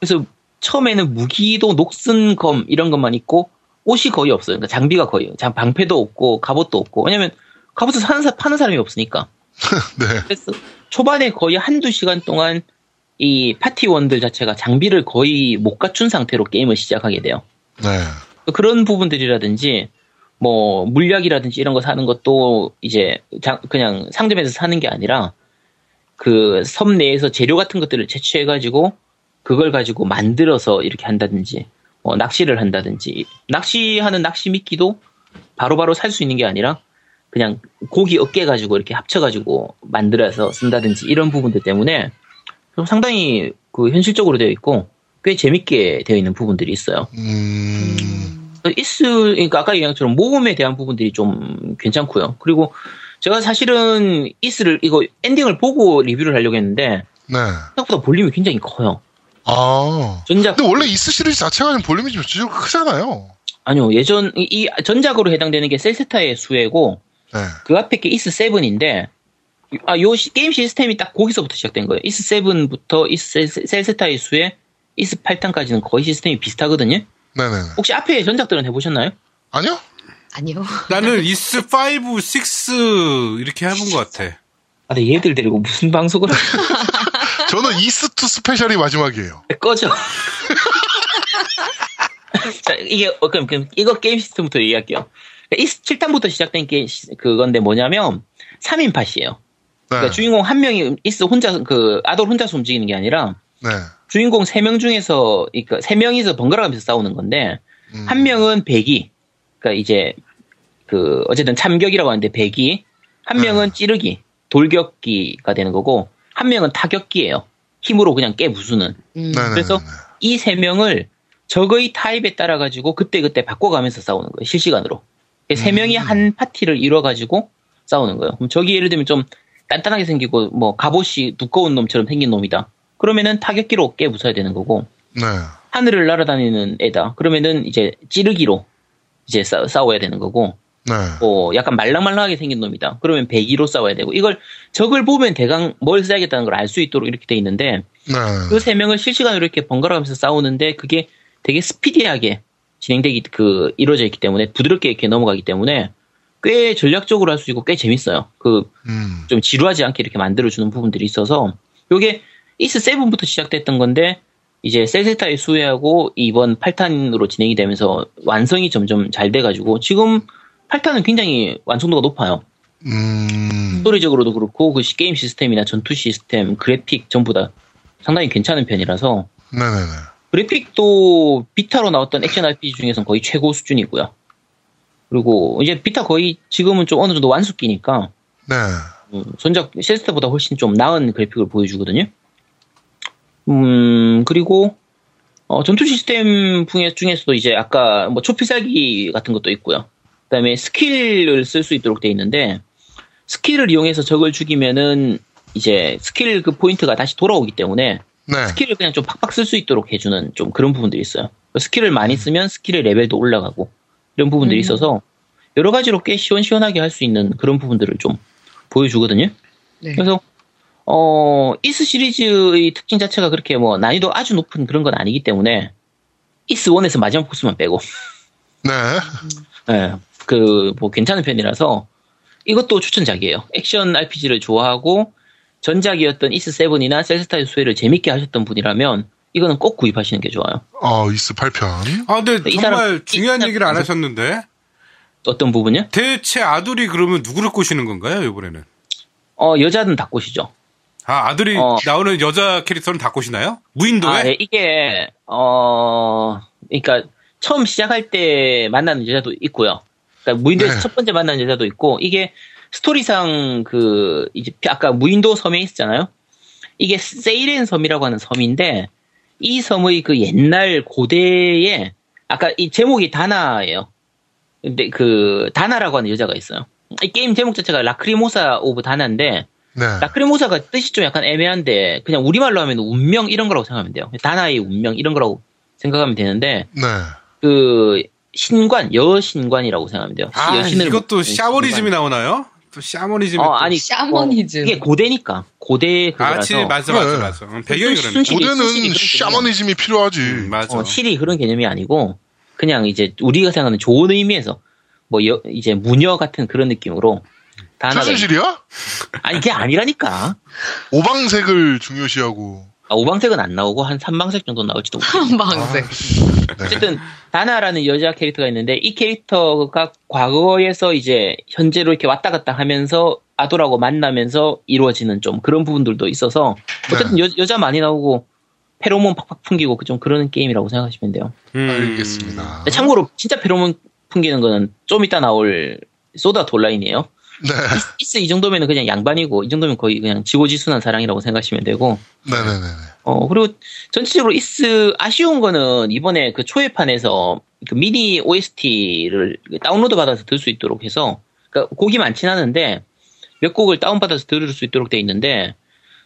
그래서 처음에는 무기도 녹슨 검 이런 것만 있고 옷이 거의 없어요. 그러니까 장비가 거의 장 방패도 없고 갑옷도 없고 왜냐면 갑옷을 사는 사, 파는 사람이 없으니까. 네. 그래서 초반에 거의 한두 시간 동안 이 파티원들 자체가 장비를 거의 못 갖춘 상태로 게임을 시작하게 돼요. 네. 그런 부분들이라든지 뭐 물약이라든지 이런 거 사는 것도 이제 자- 그냥 상점에서 사는 게 아니라 그 섬 내에서 재료 같은 것들을 채취해 가지고 그걸 가지고 만들어서 이렇게 한다든지 뭐 낚시를 한다든지 낚시하는 낚시 미끼도 바로바로 살 수 있는 게 아니라 그냥 고기 어깨 가지고 이렇게 합쳐 가지고 만들어서 쓴다든지 이런 부분들 때문에 좀 상당히 그 현실적으로 되어 있고 꽤 재밌게 되어 있는 부분들이 있어요. 음, 이스, 그러니까 아까 얘기한 것처럼 모험에 대한 부분들이 좀 괜찮고요. 그리고 제가 사실은 이스를 이거 엔딩을 보고 리뷰를 하려고 했는데 네. 생각보다 볼륨이 굉장히 커요. 아. 전작 근데 원래 이스 시리즈 자체가 좀 볼륨이 좀좀 크잖아요. 아니요 예전 이, 이 전작으로 해당되는 게 셀세타의 수해고 네. 그 앞에 게 Ys 7인데 아, 요 시- 게임 시스템이 딱 거기서부터 시작된 거예요. Ys 7부터 Ys 셀- 셀세타의 수해 Ys 8탄까지는 거의 시스템이 비슷하거든요. 네네. 혹시 앞에 전작들은 해보셨나요? 아니요? 아니요. 나는 Ys 5, 6 이렇게 해본 것 같아. 아, 근데 얘들 데리고 무슨 방송을 저는 Ys 2 Special이 마지막이에요. 꺼져. 자, 이게, 어, 그럼, 그럼, 이거 게임 시스템부터 얘기할게요. 이스 7탄부터 시작된 게, 시- 그건데 뭐냐면, 3인 팟이에요. 네. 그러니까 주인공 한 명이 이스 혼자, 그, 아돌 혼자서 움직이는 게 아니라, 네. 주인공 3명 중에서, 그러니까 3명이서 번갈아 가면서 싸우는 건데, 음. 한 명은 배기, 그러니까 이제, 그, 어쨌든 참격이라고 하는데 배기, 한 명은 찌르기, 돌격기가 되는 거고, 한 명은 타격기예요. 힘으로 그냥 깨 부수는. 음. 그래서 이 세 명을 적의 타입에 따라 가지고 그때 그때 바꿔가면서 싸우는 거예요. 실시간으로. 세 음. 명이 한 파티를 이뤄 가지고 싸우는 거예요. 그럼 저기 예를 들면 좀 단단하게 생기고 뭐 갑옷이 두꺼운 놈처럼 생긴 놈이다. 그러면은 타격기로 깨 부숴야 되는 거고 네. 하늘을 날아다니는 애다. 그러면은 이제 찌르기로 이제 싸, 싸워야 되는 거고 네. 뭐 약간 말랑말랑하게 생긴 놈이다. 그러면 배기로 싸워야 되고 이걸 적을 보면 대강 뭘 써야겠다는 걸 알 수 있도록 이렇게 돼 있는데 네. 그세 명을 실시간으로 이렇게 번갈아 가면서 싸우는데 그게 되게 스피디하게 진행되기 그 이루어져 있기 때문에 부드럽게 이렇게 넘어가기 때문에 꽤 전략적으로 할 수 있고 꽤 재밌어요. 그좀 음. 지루하지 않게 이렇게 만들어 주는 부분들이 있어서 요게 이스 7부터 시작됐던 건데 이제 셀세타의 수혜하고 이번 8탄으로 진행이 되면서 완성이 점점 잘 돼가지고 지금 8탄은 굉장히 완성도가 높아요. 음. 스토리적으로도 그렇고 그 시- 게임 시스템이나 전투 시스템, 그래픽 전부 다 상당히 괜찮은 편이라서 네네네. 그래픽도 비타로 나왔던 액션 RPG 중에서는 거의 최고 수준이고요. 그리고 이제 비타 거의 지금은 좀 어느 정도 완숙기니까 네. 음, 손작 셀스타보다 훨씬 좀 나은 그래픽을 보여주거든요. 음 그리고 어, 전투 시스템 중에, 중에서도 이제 아까 뭐 초필살기 같은 것도 있고요. 그다음에 스킬을 쓸 수 있도록 돼 있는데 스킬을 이용해서 적을 죽이면은 이제 스킬 그 포인트가 다시 돌아오기 때문에 네. 스킬을 그냥 좀 팍팍 쓸 수 있도록 해주는 좀 그런 부분들이 있어요. 스킬을 많이 쓰면 스킬의 레벨도 올라가고 이런 부분들이 음. 있어서 여러 가지로 꽤 시원시원하게 할 수 있는 그런 부분들을 좀 보여주거든요. 네. 그래서 어 이스 시리즈의 특징 자체가 그렇게 뭐 난이도 아주 높은 그런 건 아니기 때문에 이스 1에서 마지막 보스만 빼고 네. 예, 그, 뭐, 괜찮은 편이라서, 이것도 추천작이에요. 액션 RPG를 좋아하고, 전작이었던 이스7이나 셀스타의 수혜를 재밌게 하셨던 분이라면, 이거는 꼭 구입하시는 게 좋아요. 어, 이스 8편. 아, 근데 이 정말 사람- 중요한 얘기를 안 하셨는데 어떤 부분요? 대체 아들이 그러면 누구를 꼬시는 건가요 이번에는? 어, 여자는 다 꼬시죠. 아 아들이 어. 나오는 여자 캐릭터는 다 꼬시나요? 무인도에? 아, 예, 이게, 어, 그러니까, 처음 시작할 때 만나는 여자도 있고요. 그러니까 무인도에서 네. 첫 번째 만나는 여자도 있고, 이게 스토리상 그, 이제 아까 무인도 섬에 있었잖아요? 이게 세이렌 섬이라고 하는 섬인데, 이 섬의 그 옛날 고대에, 아까 이 제목이 다나예요. 근데 그, 다나라고 하는 여자가 있어요. 이 게임 제목 자체가 Lacrimosa of Dana인데, 네. 라크리모사가 뜻이 좀 약간 애매한데 그냥 우리말로 하면 운명 이런 거라고 생각하면 돼요. 다나의 운명 이런 거라고 생각하면 되는데 네. 그 신관 여신관이라고 생각하면 돼요. 아 여신을 이것도 신관. 나오나요? 또 샤머니즘이 어 또- 아니 샤머니즘. 어, 이게 고대니까 고대 아, 그거라서 치 맞아 맞아 그래. 맞아. 음, 배경이 순- 그러네. 순실이- 순실이 고대는 그런 샤머니즘이 필요하지. 음, 맞아. 어, 실이 그런 개념이 아니고 그냥 이제 우리가 생각하는 좋은 의미에서 뭐 여- 이제 무녀 같은 그런 느낌으로 다나가 최순실이야? 아니 그게 아니라니까. 오방색을 중요시하고. 아, 오방색은 안 나오고 한 삼방색 정도 나올지도 모르겠어요. 한방색. 네. 어쨌든 다나라는 여자 캐릭터가 있는데 이 캐릭터가 과거에서 이제 현재로 이렇게 왔다 갔다 하면서 아도라고 만나면서 이루어지는 좀 그런 부분들도 있어서 어쨌든 여, 여자 많이 나오고 페로몬 팍팍 풍기고 그 좀 그런 게임이라고 생각하시면 돼요. 음. 알겠습니다. 참고로 진짜 페로몬 풍기는 거는 좀 이따 나올 소다 돌라인이에요. 네. 이스 이 정도면은 그냥 양반이고 이 정도면 거의 그냥 지고지순한 사랑이라고 생각하시면 되고 네네네. 어, 그리고 전체적으로 이스 아쉬운 거는 이번에 그 초회판에서 그 미니 OST를 다운로드 받아서 들 수 있도록 해서 그러니까 곡이 많진 않은데 몇 곡을 다운 받아서 들을 수 있도록 돼 있는데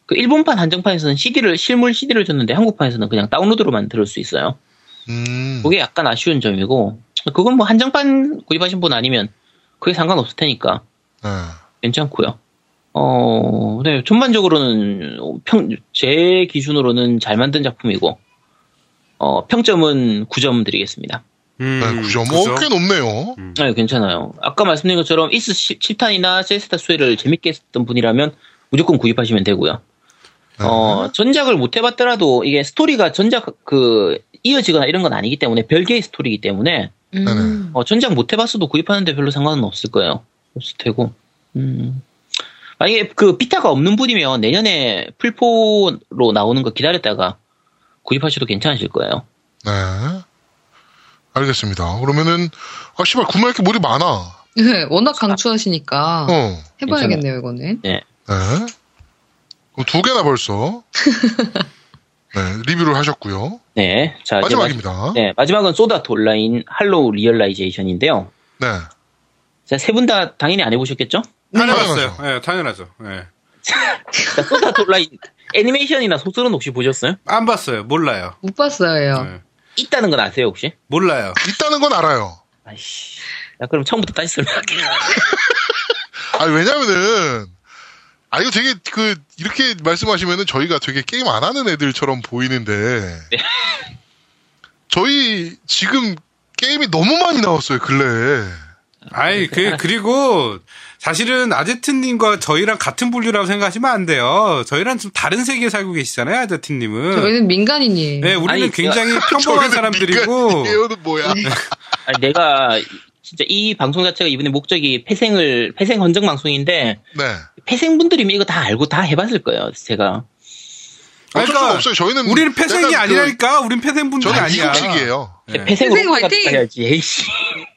그 일본판 한정판에서는 CD를 실물 CD를 줬는데 한국판에서는 그냥 다운로드로만 들을 수 있어요. 음. 그게 약간 아쉬운 점이고 그건 뭐 한정판 구입하신 분 아니면 그게 상관없을 테니까 네. 괜찮고요. 어, 네, 전반적으로는 평, 제 기준으로는 잘 만든 작품이고, 어, 평점은 9점 드리겠습니다. 음, 네, 9점. 그죠? 어, 꽤 높네요. 네, 괜찮아요. 아까 말씀드린 것처럼 이스 7탄이나 세스타 수혜를 재밌게 했던 분이라면 무조건 구입하시면 되고요. 네. 어, 전작을 못 해봤더라도 이게 스토리가 전작 그 이어지거나 이런 건 아니기 때문에 별개의 스토리이기 때문에 음. 어, 전작 못 해봤어도 구입하는데 별로 상관은 없을 거예요. 없을 테고. 음. 만약에 그 비타가 없는 분이면 내년에 풀포로 나오는 거 기다렸다가 구입하셔도 괜찮으실 거예요. 네. 알겠습니다. 그러면은, 아, 씨발, 구매할 게 뭐리 많아. 네, 워낙 강추하시니까 어. 해봐야겠네요, 이거는. 네. 네. 그럼 두 개나 벌써. 네, 리뷰를 하셨고요. 네. 자, 이제 마지막입니다. 마지- 네, 마지막은 Sword Art Online Hollow Realization인데요. 네. 자, 세 분 다 당연히 안 해보셨겠죠? 당연하죠. 네, 당연하죠. 네. 자, Sword Art Online 애니메이션이나 소설은 혹시 보셨어요? 안 봤어요. 몰라요. 못 봤어요. 네. 있다는 건 아세요, 혹시? 몰라요. 있다는 건 알아요. 아이씨. 자, 그럼 처음부터 다시 설명할게요. 아니, 왜냐면은, 아, 이거 되게, 그, 이렇게 말씀하시면은 저희가 되게 게임 안 하는 애들처럼 보이는데, 네. 저희 지금 게임이 너무 많이 나왔어요, 근래에. 아이, 그, 그리고, 사실은 아제트님과 저희랑 같은 분류라고 생각하시면 안 돼요. 저희랑 좀 다른 세계에 살고 계시잖아요, 아제트님은. 저희는 민간인이에요. 네, 우리는 아니, 굉장히 평범한 사람들이고, 이거는 뭐야. 아니, 내가 진짜 이 방송 자체가 이번에 목적이 폐생을, 폐생 헌정 방송인데, 네. 폐생분들이면 이거 다 알고 다 해봤을 거예요, 제가. 그러니까 없어요. 저희는. 우리는 폐생이 그- 아니라니까, 우린 폐생분들이 저는 아니야. 미국식이에요. 네. 폐생으로 폐생 화이팅! 해야지,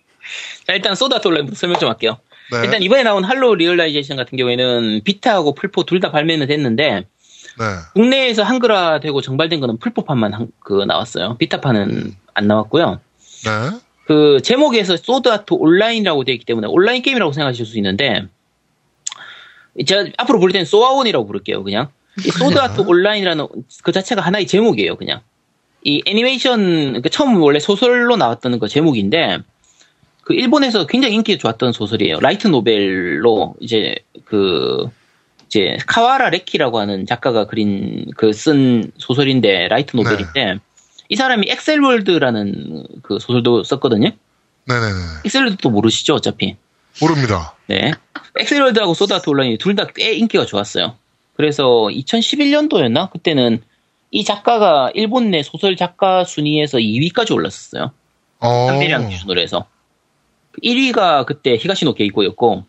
일단 온라인부터 설명 좀 할게요. 네. 일단 이번에 나온 할로우 리얼라이제이션 같은 경우에는 비타하고 풀포 둘 다 발매는 됐는데, 네. 국내에서 한글화 되고 정발된 거는 풀포판만 한- 그 나왔어요. 비타판은 안 나왔고요. 네. 그 제목에서 Sword Art Online이라고 되어 있기 때문에 온라인 게임이라고 생각하실 수 있는데 제가 앞으로 부를 때는 소아온이라고 부를게요 그냥 이 Sword Art Online이라는 그 자체가 하나의 제목이에요 그냥 이 애니메이션 그 처음 원래 소설로 나왔던 그 제목인데 그 일본에서 굉장히 인기 좋았던 소설이에요 라이트 노벨로 이제 그 이제 카와라 레키라고 하는 작가가 그린 그 쓴 소설인데 라이트 노벨인데 이 사람이 Accel World라는 그 소설도 썼거든요. 네네네. Accel World도 모르시죠, 어차피. 모릅니다. 네. 엑셀월드하고 소다트 온라인이 둘 다 꽤 인기가 좋았어요. 그래서 2011년도였나? 그때는 이 작가가 일본 내 소설 작가 순위에서 2위까지 올랐었어요. 어. 판매량 기준으로 해서. 1위가 그때 히가시노 게이고였고,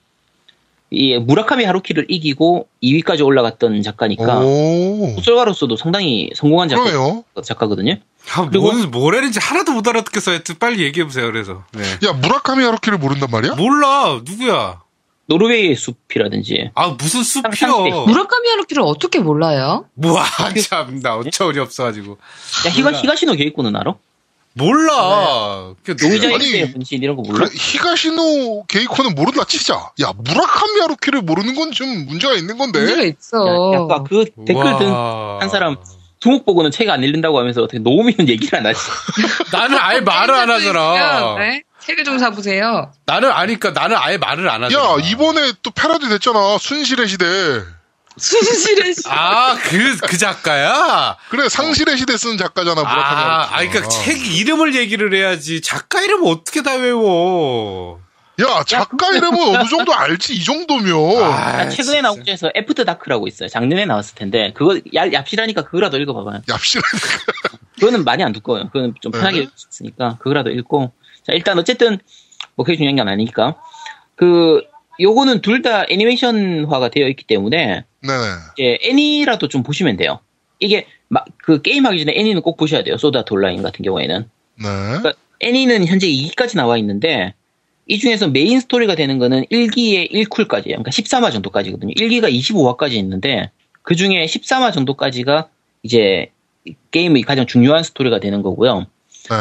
이 무라카미 하루키를 이기고 2위까지 올라갔던 작가니까 오. 소설가로서도 상당히 성공한 작가, 그러네요. 작가거든요. 아, 그리고- 뭔, 뭐라는지 하나도 못 알아듣겠어요. 하여튼 빨리 얘기해보세요, 그래서. 네. 야, 무라카미 하루키를 모른단 말이야? 몰라, 누구야? 노르웨이의 숲이라든지 아, 무슨. 숲이요. 무라카미 하루키를 어떻게 몰라요? 뭐야, 참, 나 어처구니 없어가지고. 야, 히가, 히가시노 게이코는 알아? 몰라. 그게 용의자 아니, 분신 이런 거 몰라? 그래, 히가시노 게이코는 모른다 치자. 야, 무라카미 하루키를 모르는 건 좀 문제가 있는 건데. 문제가 있어. 야, 아까 그 댓글 든. 한 사람 두목 보고는 책안 읽는다고 하면서 어떻게 노우미는 얘기를 안 하지? 나는 아예 말을 안 하잖아. 네? 책을 좀 사보세요. 나는 아니까 나는 아예 말을 안 하잖아. 야, 이번에 또 패러디 됐잖아. 순실의 시대. 순실의 시. 아, 그, 그 작가야? 그래, 상실의 시대 쓴 작가잖아, 무라카미 아. 아, 그니까 책 이름을 얘기를 해야지. 작가 이름 어떻게 다 외워. 야, 작가 이름은 어느 정도 알지, 이 정도면. 아, 아, 최근에 나온 중에서 After Dark라고 있어요. 작년에 나왔을 텐데 그거 얇, 얍실하니까 그거라도 읽어봐봐요. 얍실한. 그거는 많이 안 두꺼워요. 그거는 좀 편하게 네. 읽을 수 있으니까 그거라도 읽고 자 일단 어쨌든 뭐 그게 중요한 게 아니니까 그 요거는 둘 다 애니메이션화가 되어 있기 때문에 네네. 이제 애니라도 좀 보시면 돼요. 이게 막 그 게임 하기 전에 애니는 꼭 보셔야 돼요. Sword Art Online 같은 경우에는. 네. 그러니까 애니는 현재 2기까지 나와 있는데 이 중에서 메인 스토리가 되는 거는 1기에 1쿨까지예요. 그러니까 13화 정도까지거든요. 1기가 25화까지 있는데 그 중에 13화 정도까지가 이제 게임의 가장 중요한 스토리가 되는 거고요. 네.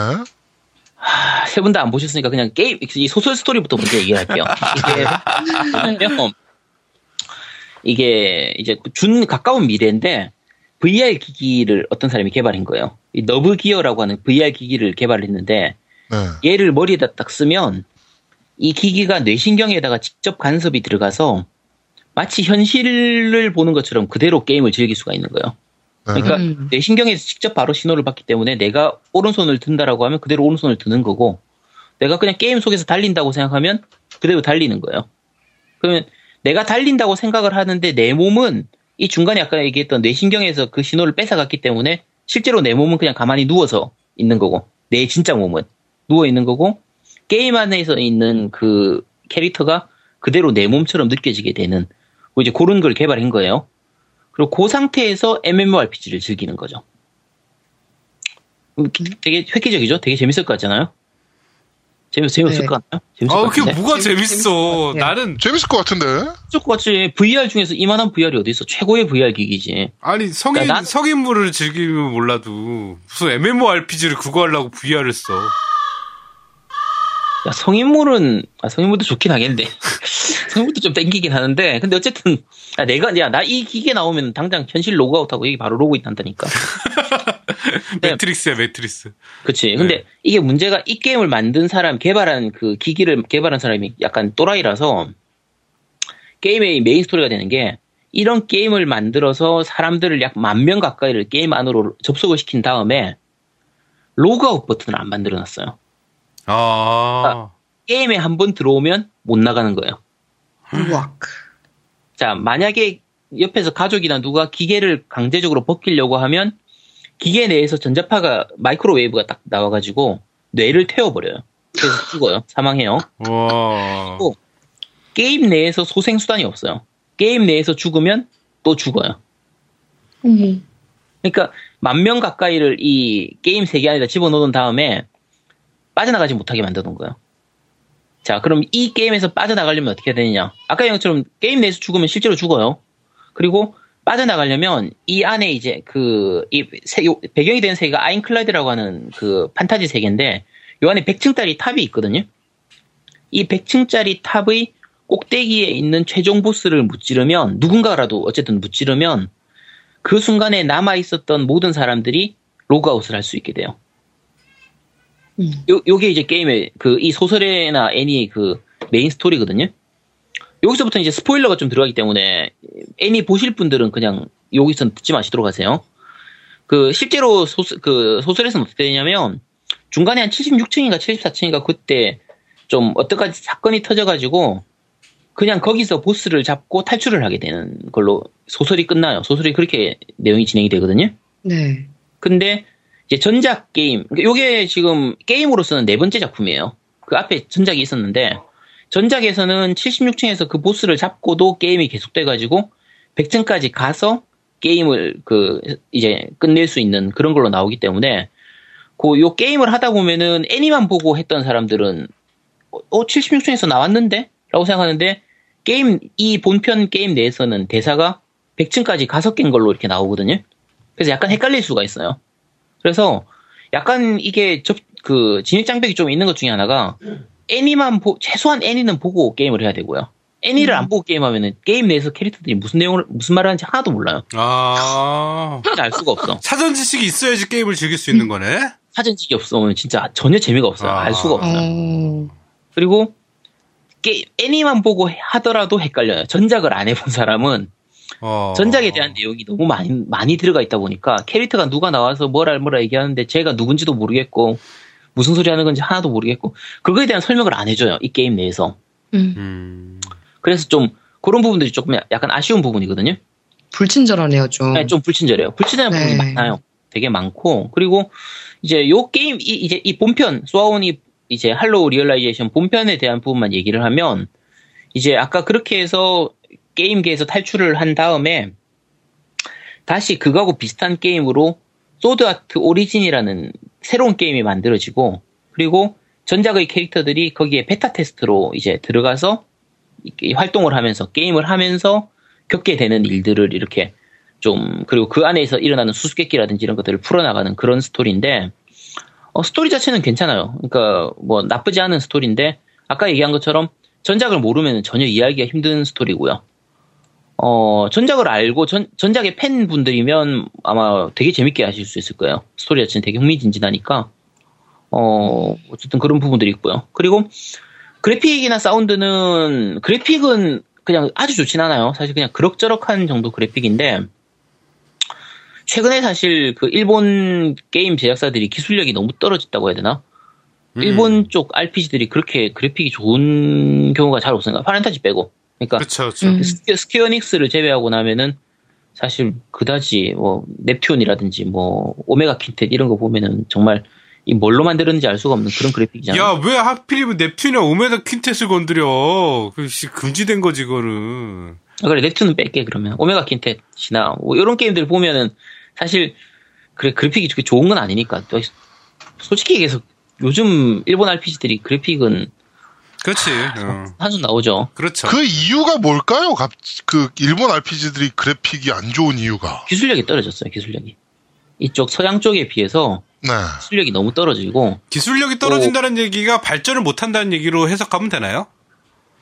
세분 다 안 보셨으니까 그냥 게임 이 소설 스토리부터 먼저 얘기할게요. 이게 이게 이제 준 가까운 미래인데 VR 기기를 어떤 사람이 개발한 거예요. 이 Nerve Gear라고 하는 VR 기기를 개발했는데 네. 얘를 머리에다 딱 쓰면 이 기기가 뇌신경에다가 직접 간섭이 들어가서 마치 현실을 보는 것처럼 그대로 게임을 즐길 수가 있는 거예요. 네. 그러니까 음. 뇌신경에서 직접 바로 신호를 받기 때문에 내가 오른손을 든다라고 하면 그대로 오른손을 드는 거고 내가 그냥 게임 속에서 달린다고 생각하면 그대로 달리는 거예요. 그러면 내가 달린다고 생각을 하는데 내 몸은 이 중간에 아까 얘기했던 뇌신경에서 그 신호를 뺏어갔기 때문에 실제로 내 몸은 그냥 가만히 누워서 있는 거고 내 진짜 몸은 누워 있는 거고 게임 안에서 있는 그 캐릭터가 그대로 내 몸처럼 느껴지게 되는 뭐 이제 그런 걸 개발한 거예요. 그리고 그 상태에서 MMORPG를 즐기는 거죠. 음, 되게 획기적이죠? 되게 재밌을 것 같잖아요? 재밌, 재밌을 네. 것 같나요? 재밌을 아, 것 그게? 뭐가 재밌- 재밌어. 같아요. 나는, 재밌을 것 같은데. 재밌을 것 같지. VR 중에서 이만한 VR이 어디 있어? 최고의 VR 기기지. 아니, 성인, 그러니까 난- 성인물을 즐기면 몰라도, 무슨 MMORPG를 그거 하려고 VR을 써. 야, 성인물은, 아, 성인물도 좋긴 하겠는데. 성인물도 좀 땡기긴 하는데. 근데 어쨌든, 야, 내가, 야, 나 이 기계 나오면 당장 현실 로그아웃하고 여기 바로 로그인 한다니까. 네. 매트릭스야, 매트릭스. 그치. 근데 네. 이게 문제가 이 게임을 만든 사람, 개발한 그 기기를 개발한 사람이 약간 또라이라서 게임의 메인 스토리가 되는 게 이런 게임을 만들어서 사람들을 약 만 명 가까이를 게임 안으로 접속을 시킨 다음에 로그아웃 버튼을 안 만들어 놨어요. 아. 게임에 한 번 들어오면 못 나가는 거예요. 우악. 자, 만약에 옆에서 가족이나 누가 기계를 강제적으로 벗기려고 하면 기계 내에서 전자파가 마이크로웨이브가 딱 나와가지고 뇌를 태워버려요. 그래서 죽어요. 사망해요. 와. 또 게임 내에서 소생 수단이 없어요. 게임 내에서 죽으면 또 죽어요. 그러니까 만 명 가까이를 이 게임 세계 안에다 집어넣은 다음에 빠져나가지 못하게 만드는 거예요. 자, 그럼 이 게임에서 빠져나가려면 어떻게 해야 되느냐? 아까 형처럼 게임 내에서 죽으면 실제로 죽어요. 그리고 빠져나가려면 이 안에 이제 그, 이 세- 요- 배경이 되는 세계가 아인클라드라고 하는 그 판타지 세계인데, 요 안에 100층짜리 탑이 있거든요? 이 100층짜리 탑의 꼭대기에 있는 최종 보스를 무찌르면, 누군가라도 어쨌든 무찌르면, 그 순간에 남아 있었던 모든 사람들이 로그아웃을 할 수 있게 돼요. 음. 요, 요게 이제 게임의 그 이 소설이나 애니 그 메인 스토리거든요. 여기서부터 이제 스포일러가 좀 들어가기 때문에 애니 보실 분들은 그냥 여기서 듣지 마시도록 하세요. 그 실제로 소설, 그 소설에서는 어떻게 되냐면 중간에 한 76층인가 74층인가 그때 좀 어떡하지 사건이 터져가지고 그냥 거기서 보스를 잡고 탈출을 하게 되는 걸로 소설이 끝나요. 소설이 그렇게 내용이 진행이 되거든요. 네. 근데 이제 전작 게임, 그러니까 요게 지금 게임으로서는 네 번째 작품이에요. 그 앞에 전작이 있었는데 전작에서는 76층에서 그 보스를 잡고도 게임이 계속돼가지고 100층까지 가서 게임을 그 이제 끝낼 수 있는 그런 걸로 나오기 때문에 그요 게임을 하다 보면은 애니만 보고 했던 사람들은 어 76층에서 나왔는데? 라고 생각하는데 게임 이 본편 게임 내에서는 대사가 100층까지 가서 깬 걸로 이렇게 나오거든요. 그래서 약간 헷갈릴 수가 있어요. 그래서 약간 이게 접, 그 진입장벽이 좀 있는 것 중에 하나가 애니만 보, 최소한 애니는 보고 게임을 해야 되고요. 애니를 안 보고 게임하면은 게임 내에서 캐릭터들이 무슨 내용을 무슨 말을 하는지 하나도 몰라요. 아. 진짜 알 수가 없어. 사전 지식이 있어야지 게임을 즐길 수 있는 거네? 사전직이 없으면 진짜 전혀 재미가 없어요. 아. 알 수가 없어요. 어. 그리고 게, 애니만 보고 하더라도 헷갈려요. 전작을 안 해본 사람은 어. 전작에 대한 내용이 너무 많이 많이 들어가 있다 보니까 캐릭터가 누가 나와서 뭐라 뭐라 얘기하는데 제가 누군지도 모르겠고 무슨 소리 하는 건지 하나도 모르겠고 그거에 대한 설명을 안 해줘요 이 게임 내에서 음. 음. 그래서 좀 그런 부분들이 조금 약간 아쉬운 부분이거든요 불친절하네요, 좀. 네, 좀 불친절해요 불친절한 네. 부분이 많아요 되게 많고 그리고 이제 요 게임 이, 이제 이 본편 소아온이 이제 Hollow Realization 본편에 대한 부분만 얘기를 하면 이제 아까 그렇게 해서 게임계에서 탈출을 한 다음에 다시 그거하고 비슷한 게임으로 Sword Art Origin이라는 새로운 게임이 만들어지고 그리고 전작의 캐릭터들이 거기에 베타 테스트로 이제 들어가서 활동을 하면서 게임을 하면서 겪게 되는 일들을 이렇게 좀 그리고 그 안에서 일어나는 수수께끼라든지 이런 것들을 풀어나가는 그런 스토리인데 어, 스토리 자체는 괜찮아요. 그러니까 뭐 나쁘지 않은 스토리인데 아까 얘기한 것처럼 전작을 모르면 전혀 이해하기가 힘든 스토리고요. 어, 전작을 알고 전, 전작의 팬분들이면 아마 되게 재밌게 하실 수 있을 거예요. 스토리 자체는 되게 흥미진진하니까 어, 어쨌든 그런 부분들이 있고요. 그리고 그래픽이나 사운드는 그래픽은 그냥 아주 좋진 않아요. 사실 그냥 그럭저럭한 정도 그래픽인데 최근에 사실 그 일본 게임 제작사들이 기술력이 너무 떨어졌다고 해야 되나? 음. 일본 쪽 RPG들이 그렇게 그래픽이 좋은 경우가 잘 없으니까 Final Fantasy 빼고. 그러니까 그렇죠. 그렇죠. 음. 스퀘, Square Enix를 제외하고 나면은 사실 그다지 뭐 넵튠이라든지 뭐 오메가 킨텍 이런 거 보면은 정말 이 뭘로 만들었는지 알 수가 없는 그런 그래픽이잖아요. 야, 왜 하필이면 넵튠이나 오메다 퀸텟을 건드려? 그, 씨, 금지된 거지, 그거는. 아, 그래 넵튠은 뺄게 그러면 오메가 킨텍이나 뭐 이런 게임들 보면은 사실 그래 그래픽이 그렇게 좋은 건 아니니까 또 솔직히 얘기해서 요즘 일본 RPG들이 그래픽은 그렇지. 어. 한숨 나오죠. 그렇죠. 그 이유가 뭘까요? 갑- 그 일본 RPG들이 그래픽이 안 좋은 이유가. 기술력이 떨어졌어요 기술력이 이쪽 서양 쪽에 비해서 네. 기술력이 너무 떨어지고 기술력이 떨어진다는 얘기가 발전을 못 한다는 얘기로 해석하면 되나요?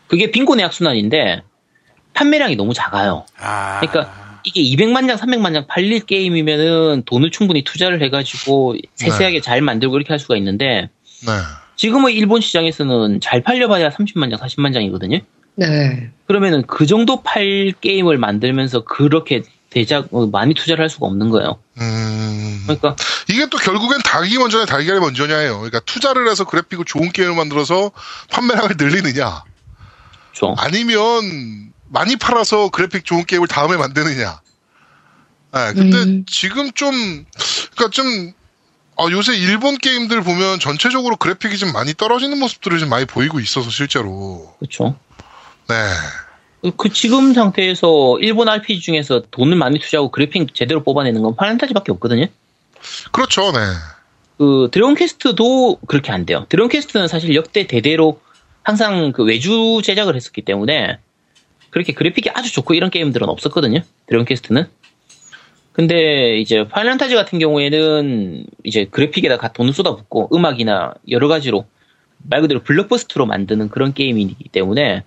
그게 빈곤의 악순환인데 판매량이 너무 작아요. 아. 그러니까 이게 200만 장, 300만 장 팔릴 게임이면은 돈을 충분히 투자를 해가지고 세세하게 잘 만들고 이렇게 할 수가 있는데 네. 지금의 일본 시장에서는 잘 팔려봐야 30만 장, 40만 장이거든요. 네. 그러면은 그 정도 팔 게임을 만들면서 그렇게 대작 어, 많이 투자를 할 수가 없는 거예요. 음. 그러니까 이게 또 결국엔 닭이 먼저냐 달걀이 먼저냐예요. 그러니까 투자를 해서 그래픽을 좋은 게임을 만들어서 판매량을 늘리느냐, 좀 아니면 많이 팔아서 그래픽 좋은 게임을 다음에 만드느냐. 네, 근데 음. 지금 좀, 그러니까 좀 아, 요새 일본 게임들 보면 전체적으로 그래픽이 좀 많이 떨어지는 모습들을 좀 많이 보이고 있어서 실제로. 그렇죠. 네. 그 지금 상태에서 일본 RPG 중에서 돈을 많이 투자하고 그래픽 제대로 뽑아내는 건 Final Fantasy밖에 없거든요. 그렇죠, 네. 그 Dragon Quest도 그렇게 안 돼요. Dragon Quest는 사실 역대 대대로 항상 그 외주 제작을 했었기 때문에 그렇게 그래픽이 아주 좋고 이런 게임들은 없었거든요. Dragon Quest는. 근데 이제 Final Fantasy 같은 경우에는 이제 그래픽에다가 돈을 쏟아붓고 음악이나 여러 가지로 말 그대로 블록버스터로 만드는 그런 게임이기 때문에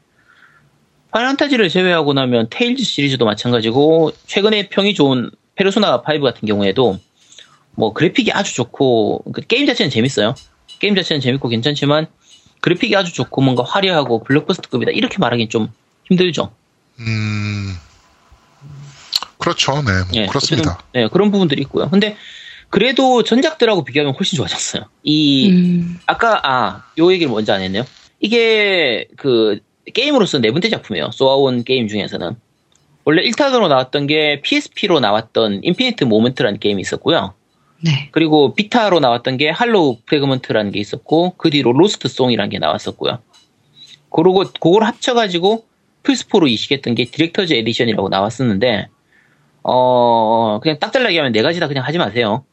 Final Fantasy를 제외하고 나면 Tales 시리즈도 마찬가지고 최근에 평이 좋은 페르소나 5 같은 경우에도 뭐 그래픽이 아주 좋고 그 게임 자체는 재밌어요. 게임 자체는 재밌고 괜찮지만 그래픽이 아주 좋고 뭔가 화려하고 블록버스터급이다 이렇게 말하기는 좀 힘들죠. 음. 그렇죠, 네. 뭐 예, 그렇습니다. 어쨌든, 네, 그런 부분들이 있고요. 근데 그래도 전작들하고 비교하면 훨씬 좋아졌어요. 이 음. 아까 아 요 얘기를 먼저 안 했네요. 이게 그 게임으로서 네 번째 작품이에요. 소아온 게임 중에서는 원래 1탄으로 나왔던 게 PSP로 나왔던 Infinity Moment라는 게임이 있었고요. 네. 그리고 Vita로 나왔던 게 Hollow Fragment라는 게 있었고 그 뒤로 Lost Song이라는 게 나왔었고요. 그러고 그걸 합쳐가지고 플스4로 이식했던 게 Director's Edition이라고 나왔었는데 어 그냥 딱 잘라게 하면 네 가지 다 그냥 하지 마세요.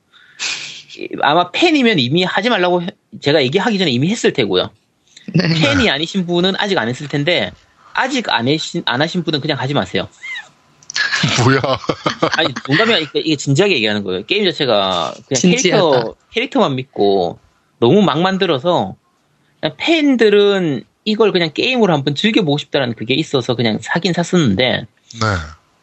이- 아마 팬이면 이미 하지 말라고 해- 제가 얘기하기 전에 이미 했을 테고요. 네. 팬이 아니신 분은 아직 안 했을 텐데 아직 안 하신 안 하신 분은 그냥 하지 마세요. 뭐야. 아니 농담이 아니라 이게 진지하게 얘기하는 거예요. 게임 자체가 그냥 진지하다. 캐릭터 캐릭터만 믿고 너무 막 만들어서 그냥 팬들은 이걸 그냥 게임으로 한번 즐겨보고 싶다라는 그게 있어서 그냥 사긴 샀었는데 네.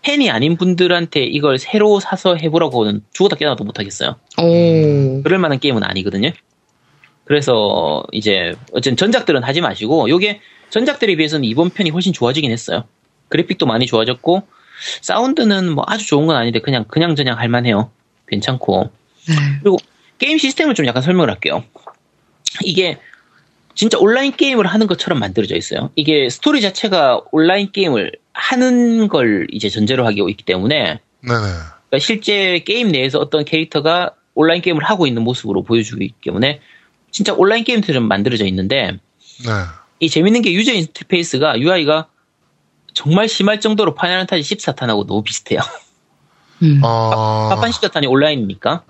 팬이 아닌 분들한테 이걸 새로 사서 해보라고는 죽었다 깨어나도 못하겠어요. 오. 그럴 만한 게임은 아니거든요. 그래서 이제 어쨌든 전작들은 하지 마시고 요게 전작들에 비해서는 이번 편이 훨씬 좋아지긴 했어요. 그래픽도 많이 좋아졌고 사운드는 뭐 아주 좋은 건 아닌데 그냥 그냥 저냥 할만해요. 괜찮고 네. 게임 시스템을 좀 약간 설명을 할게요. 이게 진짜 온라인 게임을 하는 것처럼 만들어져 있어요. 이게 스토리 자체가 온라인 게임을 하는 걸 이제 전제로 하고 있기 때문에 네네. 그러니까 실제 게임 내에서 어떤 캐릭터가 온라인 게임을 하고 있는 모습으로 보여주기 때문에 진짜 온라인 게임처럼 만들어져 있는데 네. 이 재밌는 게 user interface가 UI가 정말 심할 정도로 Final Fantasy 14탄하고 너무 비슷해요. 음. 어. 파판 14탄이 온라인이니까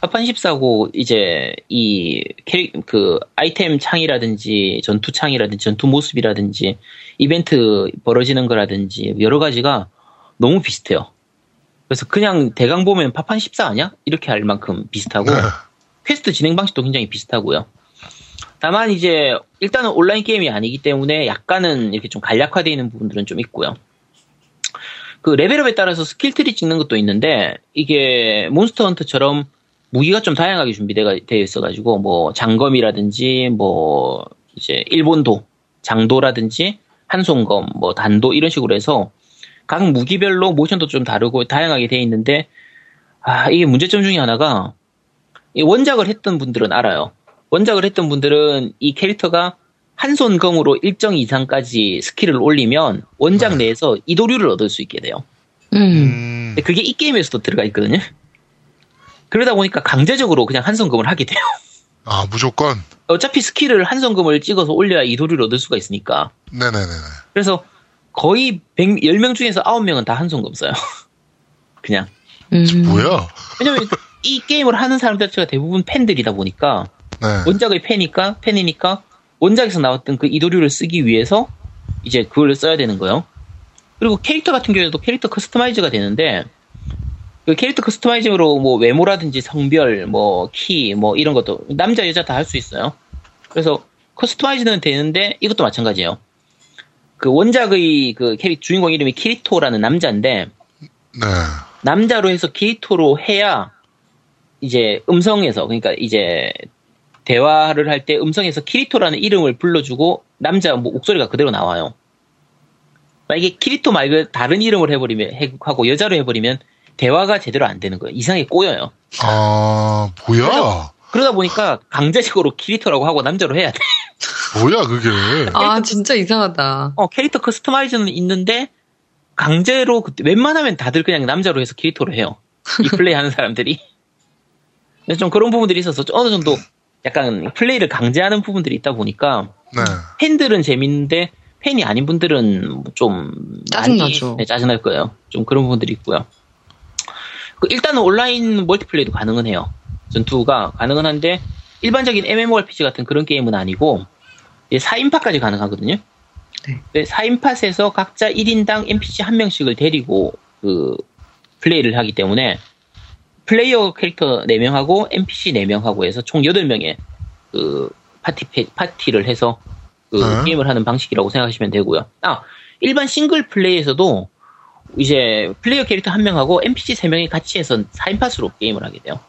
파판 14고 이제 이 캐릭 그 아이템 창이라든지 전투 창이라든지 전투 모습이라든지 이벤트 벌어지는 거라든지 여러 가지가 너무 비슷해요. 그래서 그냥 대강 보면 파판 14 아니야? 이렇게 할 만큼 비슷하고 네. 퀘스트 진행 방식도 굉장히 비슷하고요. 다만 이제 일단은 온라인 게임이 아니기 때문에 약간은 이렇게 좀 간략화되어 있는 부분들은 좀 있고요. 그 level up에 따라서 skill tree 찍는 것도 있는데 이게 Monster Hunter처럼 무기가 좀 다양하게 준비되어 있어가지고 뭐 장검이라든지 뭐 이제 일본도 장도라든지 한손검, 뭐 단도 이런 식으로 해서 각 무기별로 모션도 좀 다르고 다양하게 돼 있는데 아 이게 문제점 중에 하나가 이 원작을 했던 분들은 알아요. 원작을 했던 분들은 이 캐릭터가 한 손검으로 일정 이상까지 skill을 올리면 원작 네. 내에서 이도류를 얻을 수 있게 돼요. 음. 음. 근데 그게 이 게임에서도 들어가 있거든요. 그러다 보니까 강제적으로 그냥 한 손검을 하게 돼요. 아, 무조건? 어차피 skill을 한 손검을 찍어서 올려야 이도류를 얻을 수가 있으니까. 네네네네. 그래서 거의 100, 10명 중에서 9명은 다 한 손검 써요. 그냥. 음. 뭐야? 왜냐면 이 게임을 하는 사람들 자체가 대부분 팬들이다 보니까 네. 원작의 팬이니까 팬이니까 원작에서 나왔던 그 이도류를 쓰기 위해서 이제 그걸 써야 되는 거예요. 그리고 캐릭터 같은 경우에도 캐릭터 customize가 되는데 그 캐릭터 customizing으로 뭐 외모라든지 성별, 뭐 키, 뭐 이런 것도 남자 여자 다 할 수 있어요. 그래서 customize는 되는데 이것도 마찬가지예요. 그 원작의 그 캐릭 주인공 이름이 키리토라는 남자인데 네. 남자로 해서 키리토로 해야 이제 음성에서 그러니까 이제 대화를 할 때 음성에서 키리토라는 이름을 불러주고 남자 뭐 목소리가 그대로 나와요. 만약에 키리토 말고 다른 이름을 해버리면 해- 하고 여자로 해버리면 대화가 제대로 안 되는 거예요. 이상하게 꼬여요. 아, 뭐야? 그러다 보니까 강제적으로 키리토라고 하고 남자로 해야 돼. 뭐야, 그게. 아, 진짜 이상하다. 어, 캐릭터 커스터마이즈는 있는데 강제로 그때 웬만하면 다들 그냥 남자로 해서 키리토로 해요. 이 플레이 하는 사람들이. 그래서 좀 그런 부분들이 있어서 좀 어느 정도 약간 플레이를 강제하는 부분들이 있다 보니까 네. 팬들은 재밌는데 팬이 아닌 분들은 좀 짜증나죠. 많이, 네, 짜증날 거예요. 좀 그런 부분들이 있고요. 그 일단은 온라인 멀티플레이도 가능은 해요. 전투가 가능은 한데 일반적인 MMORPG 같은 그런 게임은 아니고 4인팟까지 가능하거든요. 네. 4인팟에서 각자 1인당 NPC 한 명씩을 데리고 그 플레이를 하기 때문에 플레이어 캐릭터 4명하고 NPC 4명하고 해서 총 8명의 그 파티 페- 파티를 해서 그 어? 게임을 하는 방식이라고 생각하시면 되고요. 아, 일반 싱글 플레이에서도 이제 플레이어 캐릭터 한 명하고 NPC 3명이 같이 해서 4인팟으로 게임을 하게 돼요.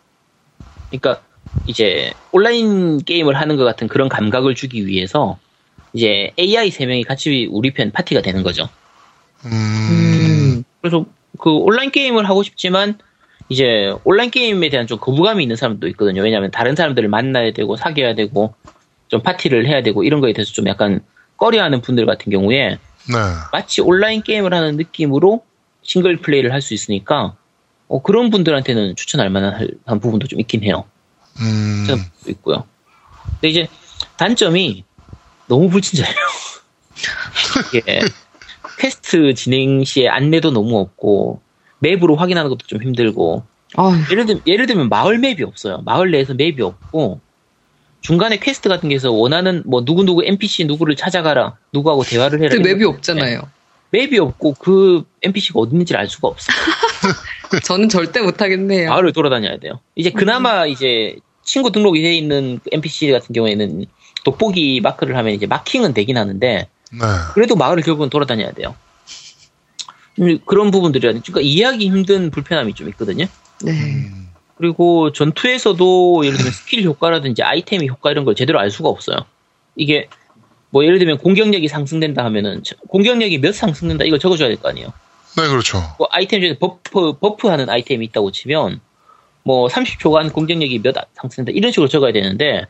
그러니까 이제 온라인 게임을 하는 것 같은 그런 감각을 주기 위해서 이제 AI 3명이 같이 우리 편 파티가 되는 거죠. 음. 음. 그래서 그 온라인 게임을 하고 싶지만 이제 온라인 게임에 대한 좀 거부감이 있는 사람도 있거든요. 왜냐하면 다른 사람들을 만나야 되고 사귀어야 되고 좀 파티를 해야 되고 이런 거에 대해서 좀 약간 꺼려하는 분들 같은 경우에 네. 마치 온라인 게임을 하는 느낌으로 싱글 플레이를 할 수 있으니까 어, 그런 분들한테는 추천할 만한 한 부분도 좀 있긴 해요. 음. 있고요. 근데 이제 단점이 너무 불친절해요. 이게 퀘스트 진행 시에 안내도 너무 없고 맵으로 확인하는 것도 좀 힘들고 예를 들면 예를 들면 마을 맵이 없어요. 마을 내에서 맵이 없고 중간에 퀘스트 같은 게서 원하는 뭐 누구 누구 NPC 누구를 찾아가라 누구하고 대화를 해라 근데 맵이 거 없잖아요. 맵이 없고 그 NPC가 어디 있는지를 알 수가 없어. 저는 절대 못 하겠네요. 마을을 돌아다녀야 돼요. 이제 그나마 이제 친구 등록이 돼 있는 NPC 같은 경우에는 돋보기 마크를 하면 이제 마킹은 되긴 하는데 네. 그래도 마을을 결국은 돌아다녀야 돼요. 음, 그런 부분들이 그러니까 이해하기 힘든 불편함이 좀 있거든요. 네. 음. 그리고 전투에서도 예를 들면 스킬 효과라든지 아이템의 효과 이런 걸 제대로 알 수가 없어요. 이게 뭐 예를 들면 공격력이 상승된다 하면은 저- 공격력이 몇 상승된다 이걸 적어줘야 될 거 아니에요. 네, 그렇죠. 뭐 아이템 중에 버프 버프하는 아이템이 있다고 치면 뭐 30초간 공격력이 몇 상승된다 이런 식으로 적어야 되는데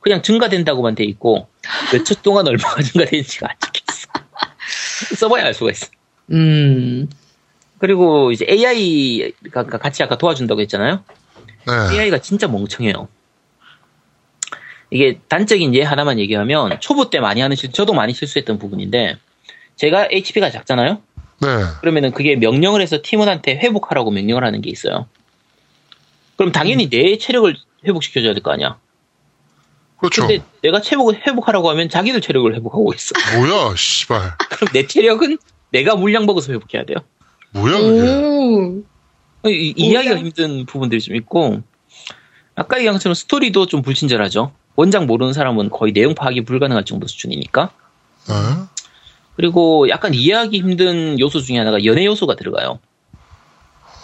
그냥 증가된다고만 돼 있고 몇 초 동안 얼마가 증가되는지가 안 적혀있어. 써봐야 알 수가 있어. 음. 그리고 이제 AI가 같이 아까 도와준다고 했잖아요. 네. AI가 진짜 멍청해요. 이게 단적인 예 하나만 얘기하면 초보 때 많이 하는 실 저도 많이 실수했던 부분인데 제가 HP가 작잖아요. 네. 그러면은 그게 명령을 해서 팀원한테 회복하라고 명령을 하는 게 있어요. 그럼 당연히 내 체력을 회복시켜줘야 될 거 아니야. 그렇죠. 근데 내가 체력을 회복하라고 하면 자기들 체력을 회복하고 있어. 뭐야, 씨발. 그럼 내 체력은 내가 물량 먹어서 회복해야 돼요. 뭐야, 그게. 오. 이, 이해하기가 힘든 부분들이 좀 있고 아까 얘기한 것처럼 스토리도 좀 불친절하죠. 원작 모르는 사람은 거의 내용 파악이 불가능할 정도 수준이니까. 네. 그리고 약간 이해하기 힘든 요소 중에 하나가 연애 요소가 들어가요.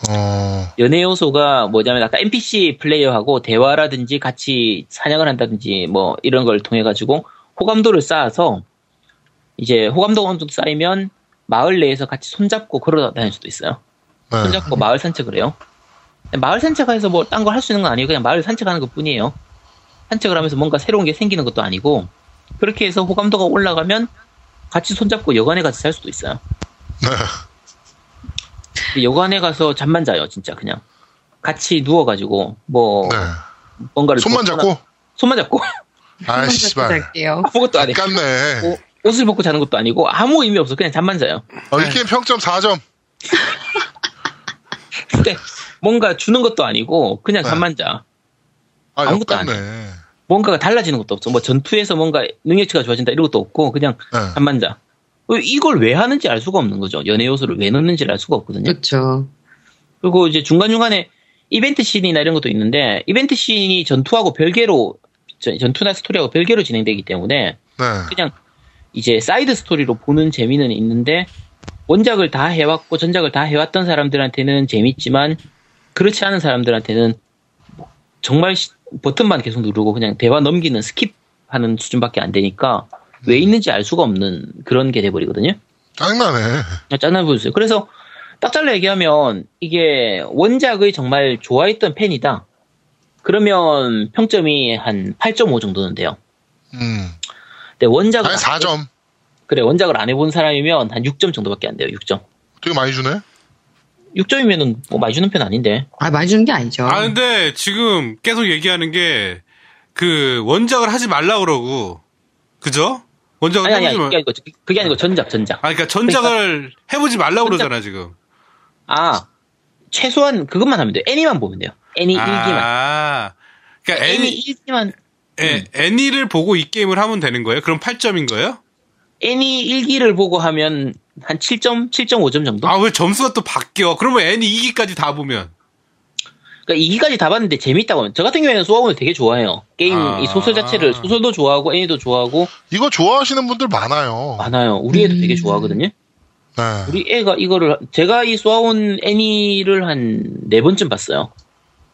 어, 연애 요소가 뭐냐면 아까 NPC 플레이어하고 대화라든지 같이 사냥을 한다든지 뭐 이런 걸 통해 가지고 호감도를 쌓아서 이제 호감도가 어느 정도 쌓이면 마을 내에서 같이 손잡고 걸어 다닐 수도 있어요. 네. 손잡고 마을 산책을 해요. 마을 산책해서 뭐 딴 걸 할 수 있는 건 아니에요. 그냥 마을 산책하는 것 뿐이에요. 산책을 하면서 뭔가 새로운 게 생기는 것도 아니고 그렇게 해서 호감도가 올라가면 같이 손잡고 여관에 가서 살 수도 있어요. 네. 여관에 가서 잠만 자요, 진짜 그냥. 같이 누워가지고 뭐 네. 뭔가를 손만 덮거나- 잡고? 손만 잡고 아, 씨발. 할게요. 아무것도 안 해. 깠네. 어, 옷을 벗고 자는 것도 아니고 아무 의미 없어. 그냥 잠만 자요. 어, 이 게임 평점 4점. 근데 뭔가 주는 것도 아니고 그냥 네. 잠만 자. 아, 아무것도 안 역같네. 뭔가가 달라지는 것도 없어. 뭐 전투에서 뭔가 능력치가 좋아진다 이런 것도 없고 그냥 네. 잠만 자. 어, 이걸 왜 하는지 알 수가 없는 거죠. 연애 요소를 왜 넣는지를 알 수가 없거든요. 그렇죠. 그리고 이제 중간중간에 이벤트 씬이나 이런 것도 있는데 이벤트 씬이 전투하고 별개로 전- 전투나 스토리하고 별개로 진행되기 때문에 네. 그냥 이제 사이드 스토리로 보는 재미는 있는데 원작을 다 해왔고 전작을 다 해왔던 사람들한테는 재밌지만 그렇지 않은 사람들한테는 정말 시- 버튼만 계속 누르고 그냥 대화 넘기는 스킵하는 수준밖에 안 되니까 왜 있는지 알 수가 없는 그런 게 돼버리거든요. 짱나네. 짠나 보였어요. 그래서 딱 잘라 얘기하면 이게 원작의 정말 좋아했던 팬이다. 그러면 평점이 한 8.5 정도는 돼요. 음. 근데 원작을 아니, 안 4점. 그래 원작을 안 해본 사람이면 한 6점 정도밖에 안 돼요. 6점. 되게 많이 주네. 6점이면은 뭐 많이 주는 편 아닌데. 아, 많이 주는 게 아니죠. 아 근데 지금 계속 얘기하는 게 그 원작을 하지 말라 그러고 그죠? 원작을 아니 아니 아니 해보지 말. 그게 아니고 그게 아니고 전작 전작. 아 그러니까 전작을 해보지 말라 고 전작- 그러잖아 지금. 아 최소한 그것만 하면 돼요. 애니만 보면 돼요. 애니 일기만. 아, 그러니까 애니 애니 일기만 애, 애니를 보고 이 게임을 하면 되는 거예요? 그럼 8점인 거예요? 애니 일기를 보고 하면 한 7점 7.5점 정도. 아 왜 점수가 또 바뀌어? 그러면 애니 2기까지 다 보면 그러니까 2기까지 다 봤는데 재밌다고 하면 저 같은 경우에는 소아원을 되게 좋아해요. 게임 아. 이 소설 자체를 소설도 좋아하고 애니도 좋아하고 이거 좋아하시는 분들 많아요. 많아요. 우리 애도 음. 되게 좋아하거든요. 네. 우리 애가 이거를 제가 이 소아원 애니를 한 네 번쯤 봤어요.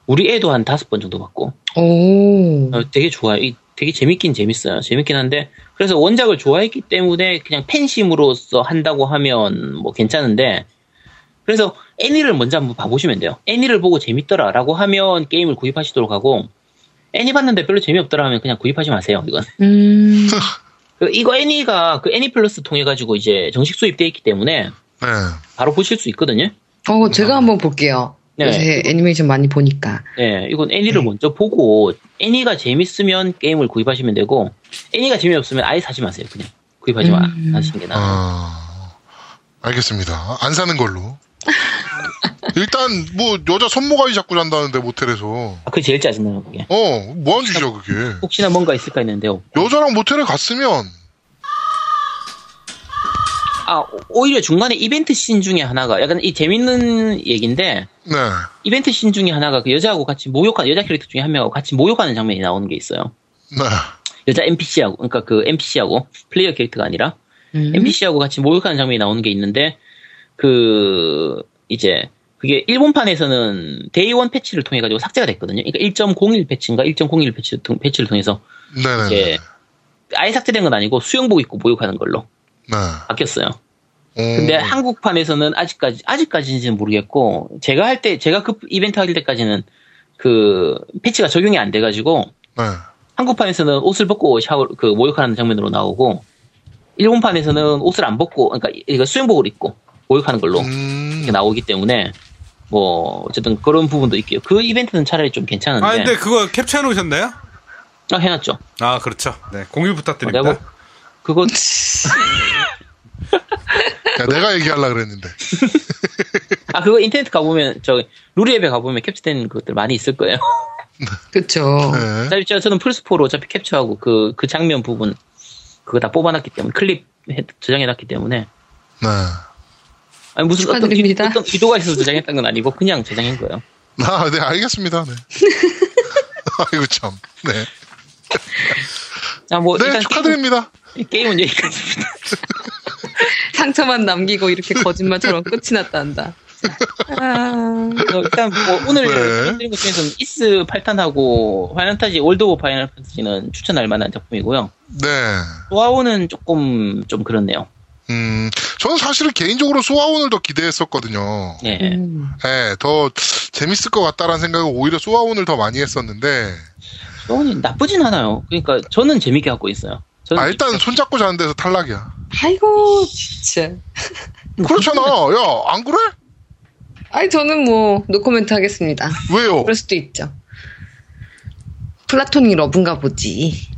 우리 애도 한 다섯 번 정도 봤고 오. 어, 되게 좋아요. 이- 되게 재밌긴 재밌어요. 재밌긴 한데 그래서 원작을 좋아했기 때문에 그냥 팬심으로서 한다고 하면 뭐 괜찮은데 그래서 애니를 먼저 한번 봐보시면 돼요. 애니를 보고 재밌더라라고 하면 게임을 구입하시도록 하고 애니 봤는데 별로 재미없더라 하면 그냥 구입하지 마세요. 이건 음. 그 이거 애니가 그 애니 플러스 통해 가지고 이제 정식 수입돼 있기 때문에 네. 바로 보실 수 있거든요. 어, 제가 한번 볼게요. 네. 요새 애니메이션 많이 보니까. 네, 이건 애니를 먼저 보고 애니가 재밌으면 게임을 구입하시면 되고 애니가 재미없으면 아예 사지 마세요. 그냥 구입하지 마 음. 하시는 게 나아요. 아, 알겠습니다. 안 사는 걸로. 일단 뭐 여자 손모가지 잡고 잔다는데 모텔에서 아, 그게 제일 짜증나요, 그게. 어 뭐한 짓이야 그게 혹시나 뭔가 있을까 했는데요. 여자랑 모텔에 갔으면 아, 오- 오히려 중간에 이벤트 씬 중에 하나가 약간 이 재밌는 얘기인데 네 이벤트 씬 중에 하나가 그 여자하고 같이 목욕하는 여자 캐릭터 중에 한 명하고 같이 목욕하는 장면이 나오는 게 있어요. 네. 여자 NPC하고 그러니까 그 NPC하고 플레이어 캐릭터가 아니라 음. NPC하고 같이 목욕하는 장면이 나오는 게 있는데 그 이제 그게 일본판에서는 day one 패치를 통해 가지고 삭제가 됐거든요. 그러니까 1.01 패치인가 1.01 패치, 패치를 통해서 네네 이제 아예 삭제된 건 아니고 수영복 입고 모욕하는 걸로 네. 바뀌었어요. 오. 근데 한국판에서는 아직까지 아직까지인지는 모르겠고 제가 할 때 제가 그 이벤트 할 때까지는 그 패치가 적용이 안 돼가지고 네. 한국판에서는 옷을 벗고 샤워 그 모욕하는 장면으로 나오고 일본판에서는 옷을 안 벗고 그러니까 이거 수영복을 입고 모욕하는 걸로 음. 나오기 때문에 뭐 어쨌든 그런 부분도 있고요. 그 이벤트는 차라리 좀 괜찮은데 아 근데 그거 캡처해 놓으셨나요? 아, 해놨죠. 아 그렇죠. 네 공유 어, 부탁드립니다. 뭐 그거 야, 내가 얘기하려 그랬는데 아 그거 인터넷 가보면 저 루리앱에 가보면 캡처된 것들 많이 있을 거예요. 그쵸. 네. 어차피 저- 저는 플스4로 어차피 캡처하고 그, 그 장면 부분, 그거 다 뽑아놨기 때문에, 클립 해- 저장해놨기 때문에. 네. 아니, 무슨 어떤, 축하드립니다. 기- 어떤 기도가 있어서 저장했던 건 아니고, 그냥 저장한 거예요. 아, 네, 알겠습니다. 네. 아이고, 참. 네. 자, 뭐, 네, 일단 축하드립니다. 게임, 게임은 여기까지입니다. 상처만 남기고 이렇게 거짓말처럼 끝이 났다 한다. 그래서 일단 뭐 오늘 네. 드린 것 중에서는 이스 8탄하고 파이널 판타지 월드 오브 파이널 판타지는 추천할 만한 작품이고요. 네. 소아온은 조금 좀 그렇네요. 음, 저는 사실은 개인적으로 소아온을 더 기대했었거든요. 예. 음. 네, 더 재밌을 것 같다라는 생각을 오히려 소아온을 더 많이 했었는데, 소아온은 나쁘진 않아요. 그러니까 저는 재밌게 갖고 있어요. 아, 일단 손잡고 자는 데서 탈락이야. 아이고, 진짜. 그렇잖아. 야, 안 그래? 아니, 저는 뭐, 노코멘트 하겠습니다. 왜요? 그럴 수도 있죠. 플라토닉 러브인가 보지.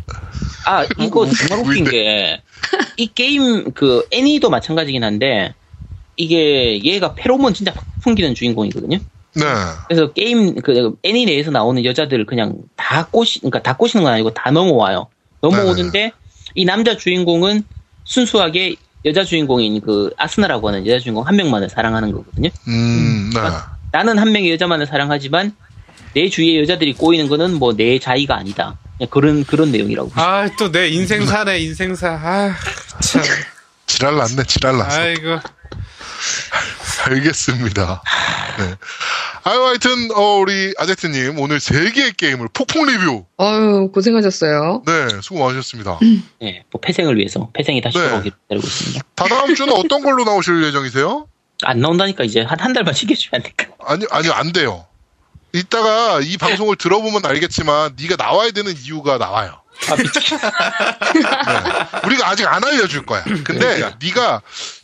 아 이거 정말 웃긴. 게 이 게임 그 애니도 마찬가지긴 한데 이게 얘가 페로몬 진짜 팍 풍기는 주인공이거든요. 네. 그래서 게임 그 애니 내에서 나오는 여자들을 그냥 다 꼬시 그러니까 다 꼬시는 건 아니고 다 넘어와요. 넘어오는데 이 남자 주인공은 순수하게 여자 주인공인 그 아스나라고 하는 여자 주인공 한 명만을 사랑하는 거거든요. 음, 네. 나는 한 명의 여자만을 사랑하지만 내 주위의 여자들이 꼬이는 거는 뭐 내 자의가 아니다. 그런 그런 내용이라고. 아, 또 내 인생사네, 인생사. 아, 참. 지랄 났네, 지랄 났어. 아이고. 알겠습니다. 네. 아유, 하여튼, 어, 우리 아제트님, 오늘 세 개의 게임을 폭풍 리뷰. 어유 고생하셨어요. 네, 수고 많으셨습니다. 예, 뭐 폐생을 위해서 폐생이 다시 네. 돌아오기를 기다리고 있습니다. 다다음 주는 어떤 걸로 나오실 예정이세요? 안 나온다니까 이제 한 한 달만 챙겨주면 안 될까? 아니, 아니요, 안 돼요. 이따가 이 방송을 들어보면 알겠지만, 네가 나와야 되는 이유가 나와요. 아. 네. 우리가 아직 안 알려줄 거야. 근데 네가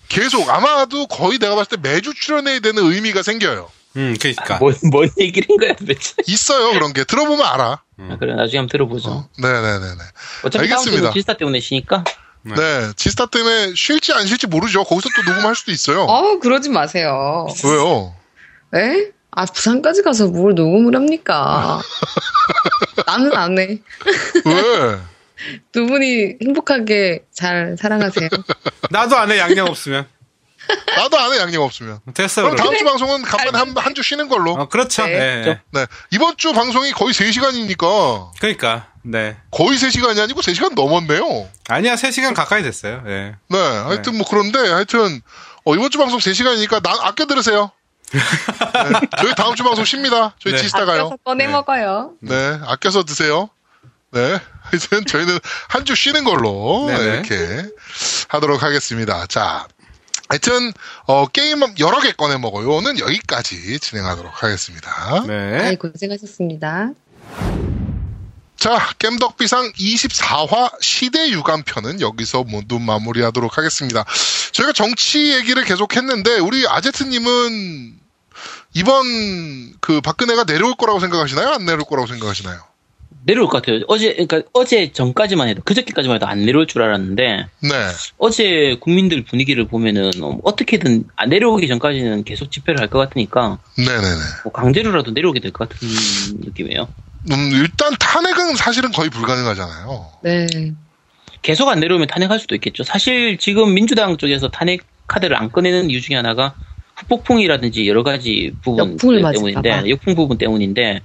계속 아마도 거의 내가 봤을 때 매주 출연해야 되는 의미가 생겨요. 음, 그니까. 뭔, 뭔 얘기를 한 거야 도대체? 있어요 그런 게 들어보면 알아. 아, 그래 나중에 한번 들어보죠. 어, 네네네네. 어차피 알겠습니다. 질사 때문에 쉬니까 네. 네 지스타 때문에 쉴지 안 쉴지 모르죠. 거기서 또 녹음할 수도 있어요. 어 그러지 마세요. 왜요? 에? 아, 부산까지 가서 뭘 녹음을 합니까? 나는 안 해. 왜? 두 분이 행복하게 잘 사랑하세요. 나도 안 해, 양념 없으면. 나도 안 해 양념 없으면. 됐어, 그럼 그럼. 다음 주 방송은 간만에 한, 한 주 쉬는 걸로. 어, 그렇죠. 네. 예, 예. 네. 이번 주 방송이 거의 3시간이니까 그러니까. 네. 거의 3시간이 아니고 3시간 넘었네요. 아니야, 3시간 가까이 됐어요. 예. 네. 하여튼 뭐 그런데 하여튼 어, 이번 주 방송 3시간이니까 나 아껴 들으세요. 네. 저희 다음 주 방송 쉽니다. 저희 네. 지스타 가요. 아껴서 꺼내 네. 먹어요. 네. 아껴서 드세요. 네. 하여튼 저희는 한 주 쉬는 걸로 네네. 이렇게 하도록 하겠습니다. 자. 하여튼 어, 게임 여러 개 꺼내 먹어요는 여기까지 진행하도록 하겠습니다. 네. 아이, 고생하셨습니다. 자, 겜덕비상 24화 시대 유감편은 여기서 모두 마무리하도록 하겠습니다. 저희가 정치 얘기를 계속 했는데, 우리 아제트님은 이번 그 박근혜가 내려올 거라고 생각하시나요? 안 내려올 거라고 생각하시나요? 내려올 것 같아요. 어제 그러니까 어제 전까지만 해도 그저께까지만 해도 안 내려올 줄 알았는데 네. 어제 국민들 분위기를 보면은 어, 어떻게든 안 내려오기 전까지는 계속 집회를 할 것 같으니까 네네네. 뭐 강제로라도 내려오게 될 것 같은 느낌이에요. 음, 일단 탄핵은 사실은 거의 불가능하잖아요. 네. 계속 안 내려오면 탄핵할 수도 있겠죠. 사실 지금 민주당 쪽에서 탄핵 카드를 안 꺼내는 이유 중에 하나가 후폭풍이라든지 여러 가지 부분 때문인데. 역풍 부분 때문인데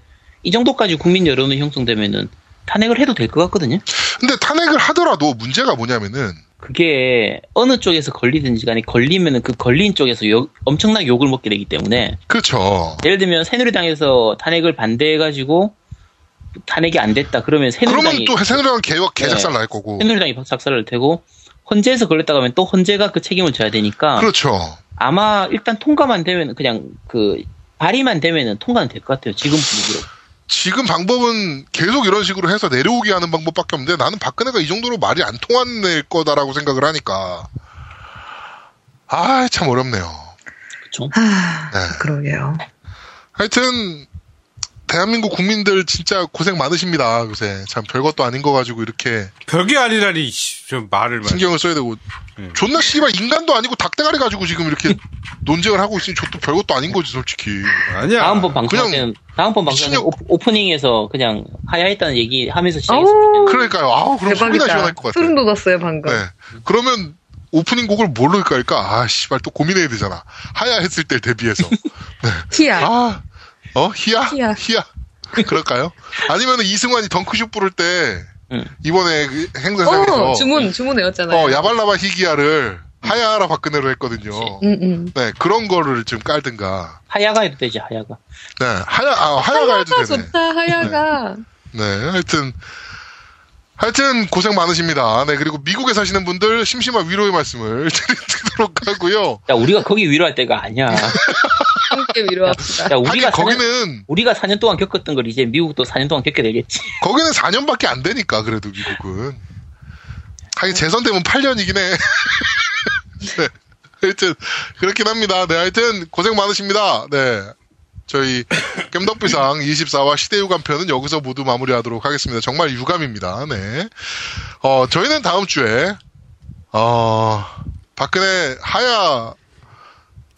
이 정도까지 국민 여론이 형성되면은 탄핵을 해도 될 것 같거든요. 근데 탄핵을 하더라도 문제가 뭐냐면은, 그게 어느 쪽에서 걸리든지 간에 걸리면은 그 걸린 쪽에서 욕- 엄청나게 욕을 먹게 되기 때문에 그렇죠. 예를 들면 새누리당에서 탄핵을 반대해가지고 탄핵이 안 됐다 그러면 그러면 새누리당이 또 새누리당 개혁 개작살 네. 날 거고. 새누리당이 작살을 테고 헌재에서 걸렸다가 하면 또 헌재가 그 책임을 져야 되니까 그렇죠. 아마 일단 통과만 되면 그냥 그 발의만 되면은 통과는 될 것 같아요. 지금 분위기로. 지금 방법은 계속 이런 식으로 해서 내려오게 하는 방법밖에 없는데 나는 박근혜가 이 정도로 말이 안 통할 거다라고 생각을 하니까 아 참 어렵네요. 그렇죠. 하, 네. 그러게요. 하여튼 대한민국 국민들 진짜 고생 많으십니다. 요새 참 별것도 아닌 거 가지고 이렇게 별게 아니라니, 씨, 좀 말을 말. 신경을 써야 되고 음. 존나 씨발 인간도 아니고 닭대가리 가지고 지금 이렇게 논쟁을 하고 있으니 저도 별것도 아닌 거지 솔직히. 아니야. 다음번 방송 그냥 때는 다음번 방송은 미친년- 오- 오프닝에서 그냥 하야했다는 얘기 하면서 시작했으면 그러니까요. 아우 그럼 속이나 시원할 것. 같아. 소름 돋았어요, 방금. 네. 그러면 오프닝 곡을 뭘로 할까? 아, 씨발, 또 고민해야 되잖아. 하야 했을 때 대비해서. 티야. 아, 어? 희야? 희야. 희야. 그럴까요? 아니면 이승환이 덩크슛 부를 때, 응. 이번에 그 행사장에서, 어, 주문, 주문 외웠잖아요. 어, 야발라바 희기야를 하야라 박근혜로 했거든요. 음, 음. 네, 그런 거를 좀 깔든가. 하야가 해도 되지 하야가. 네, 하야, 아, 하야가 해도 하야가 되네. 좋다, 하야가. 네, 하여튼, 하여튼 고생 많으십니다. 네, 그리고 미국에 사시는 분들 심심한 위로의 말씀을 드리도록 하고요. 야 우리가 거기 위로할 때가 아니야. 함께 위로합시다. 야 우리가 하긴 4년, 거기는, 우리가 4년 동안 겪었던 걸 이제 미국도 4년 동안 겪게 되겠지. 거기는 4년밖에 안 되니까, 그래도 미국은. 하긴 재선되면 8년이긴 해. 네. 하여튼, 그렇긴 합니다. 네, 하여튼, 고생 많으십니다. 네. 저희, 겜덕비상 24화 시대 유감 편은 여기서 모두 마무리하도록 하겠습니다. 정말 유감입니다. 네. 어, 저희는 다음 주에, 어, 박근혜 하야,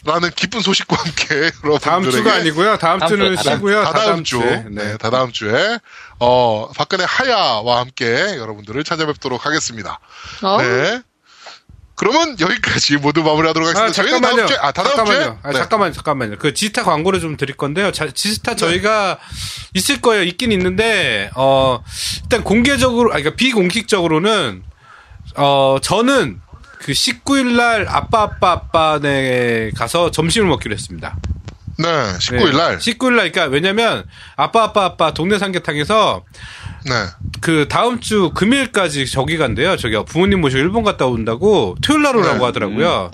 라는 기쁜 소식과 함께 여러분들에게 다음 주가 아니고요. 다음, 다음 주는 쉬고요. 다다음 주, 주에. 네, 다다음 주에 어 박근혜 하야와 함께 여러분들을 찾아뵙도록 하겠습니다. 어? 네. 그러면 여기까지 모두 마무리하도록 아, 하겠습니다. 저희는 잠깐만요. 다음 주에 아 다다음 잠깐만요. 주에 아, 네. 잠깐만, 잠깐만요. 그 지스타 광고를 좀 드릴 건데요. 자, 지스타 저희가 있을 거예요. 있긴 있는데, 어, 일단 공개적으로, 아, 그러니까 비공식적으로는, 어, 저는 그 19일 날 아빠, 아빠, 아빠네 가서 점심을 먹기로 했습니다. 네, 19일 날. 19일 날, 그러니까 왜냐면, 아빠, 아빠, 아빠 동네 삼계탕에서 네. 그 다음 주 금요일까지 저기 간대요. 저기 부모님 모시고 일본 갔다 온다고 토요일 날 오라고 네. 하더라고요.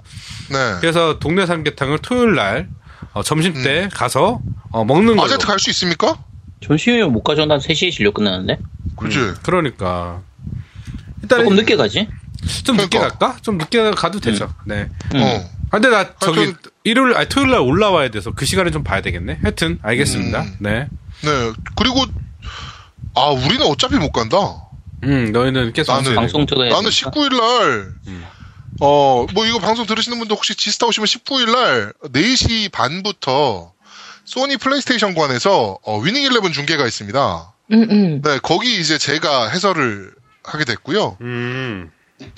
네. 그래서 동네 삼계탕을 토요일 날 어, 점심 때 가서 어, 먹는. 음. 아제트 갈 수 있습니까? 점심이면 못 가죠. 난 3시에 진료 끝나는데. 그지. 그러니까 일단 조금 늦게 가지. 좀 늦게 그러니까. 갈까? 좀 늦게 가도 되죠. 네. 음. 어. 아, 근데 나 저기 하여튼- 일요일 아니 토요일 날 올라와야 돼서 그 시간에 좀 봐야 되겠네. 하여튼 알겠습니다. 음. 네. 네. 그리고 아 우리는 어차피 못 간다. 음, 너희는 계속 나는-. 방송 들어야 나는 되니까. 19일 날, 어, 뭐 이거 방송 들으시는 분들 혹시 지스타 오시면 19일 날 4시 반부터 소니 플레이스테이션관에서 어, 위닝 11 중계가 있습니다. 음, 음. 네, 거기 이제 제가 해설을 하게 됐고요. 음.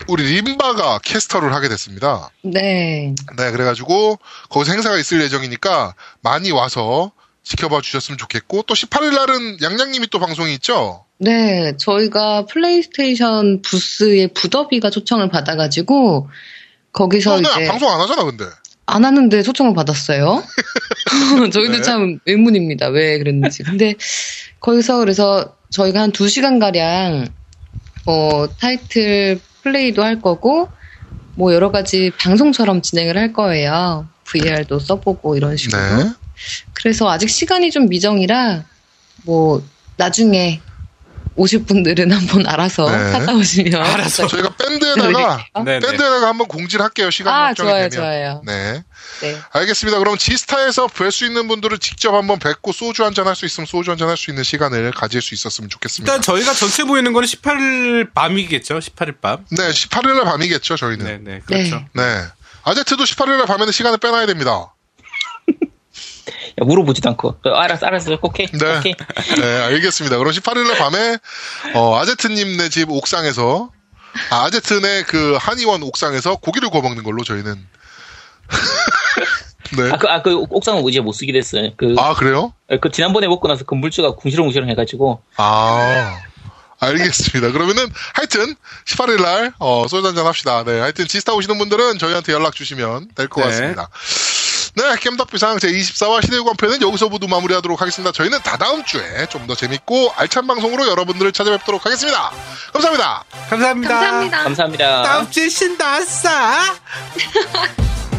우리 림바가 캐스터를 하게 됐습니다. 네. 네, 그래가지고 거기서 행사가 있을 예정이니까 많이 와서 지켜봐 주셨으면 좋겠고 또 18일 날은 양양님이 또 방송이 있죠. 네, 저희가 플레이스테이션 부스에 부더비가 초청을 받아가지고 거기서 어, 네, 이제 방송 안 하잖아, 근데. 안 하는데 초청을 받았어요. 저희도 네. 참 의문입니다. 왜 그랬는지. 근데 거기서 그래서 저희가 한 2시간 가량 어, 타이틀 플레이도 할 거고 뭐 여러 가지 방송처럼 진행을 할 거예요. VR도 써보고 이런 식으로. 네. 그래서 아직 시간이 좀 미정이라 뭐 나중에 오실 분들은 한번 알아서 네. 갔다 오시면 알아서. 저희가 밴드에다가 네, 네. 밴드에다가 한번 공지를 할게요. 시간 아 확정이 좋아요 되면. 좋아요. 네. 네. 알겠습니다. 그럼 지스타에서 뵐 수 있는 분들은 직접 한번 뵙고 소주 한 잔 할 수 있으면 소주 한 잔 할 수 있는 시간을 가질 수 있었으면 좋겠습니다. 일단 저희가 전체 보이는 거는 18일 밤이겠죠. 18일 밤. 네, 18일날 밤이겠죠, 저희는. 네, 네. 네. 그렇죠. 네. 아제트도 18일날 밤에는 시간을 빼놔야 됩니다. 야, 물어보지도 않고. 어, 알았어, 알았어. 오케이. 네. 오케이. 네, 알겠습니다. 그럼 18일날 밤에, 어, 아제트님네 집 옥상에서, 아, 아제트네 그 한의원 옥상에서 고기를 구워 먹는 걸로 저희는. 네. 아, 그, 아, 그 옥상은 이제 못 쓰게 됐어요. 그, 아, 그래요? 그 지난번에 먹고 나서 건물주가 궁시렁궁시렁 해가지고. 아. 알겠습니다. 그러면은 하여튼 18일 날 어, 소주 한잔 합시다. 네, 하여튼 지스타 오시는 분들은 저희한테 연락 주시면 될것 네. 같습니다. 네, 겜덕비상 제24화 시대유관편은 여기서 모두 마무리하도록 하겠습니다. 저희는 다다음 주에 좀 더 재밌고 알찬 방송으로 여러분들을 찾아뵙도록 하겠습니다. 감사합니다. 감사합니다. 감사합니다. 감사합니다. 다음 주에 신다 아싸.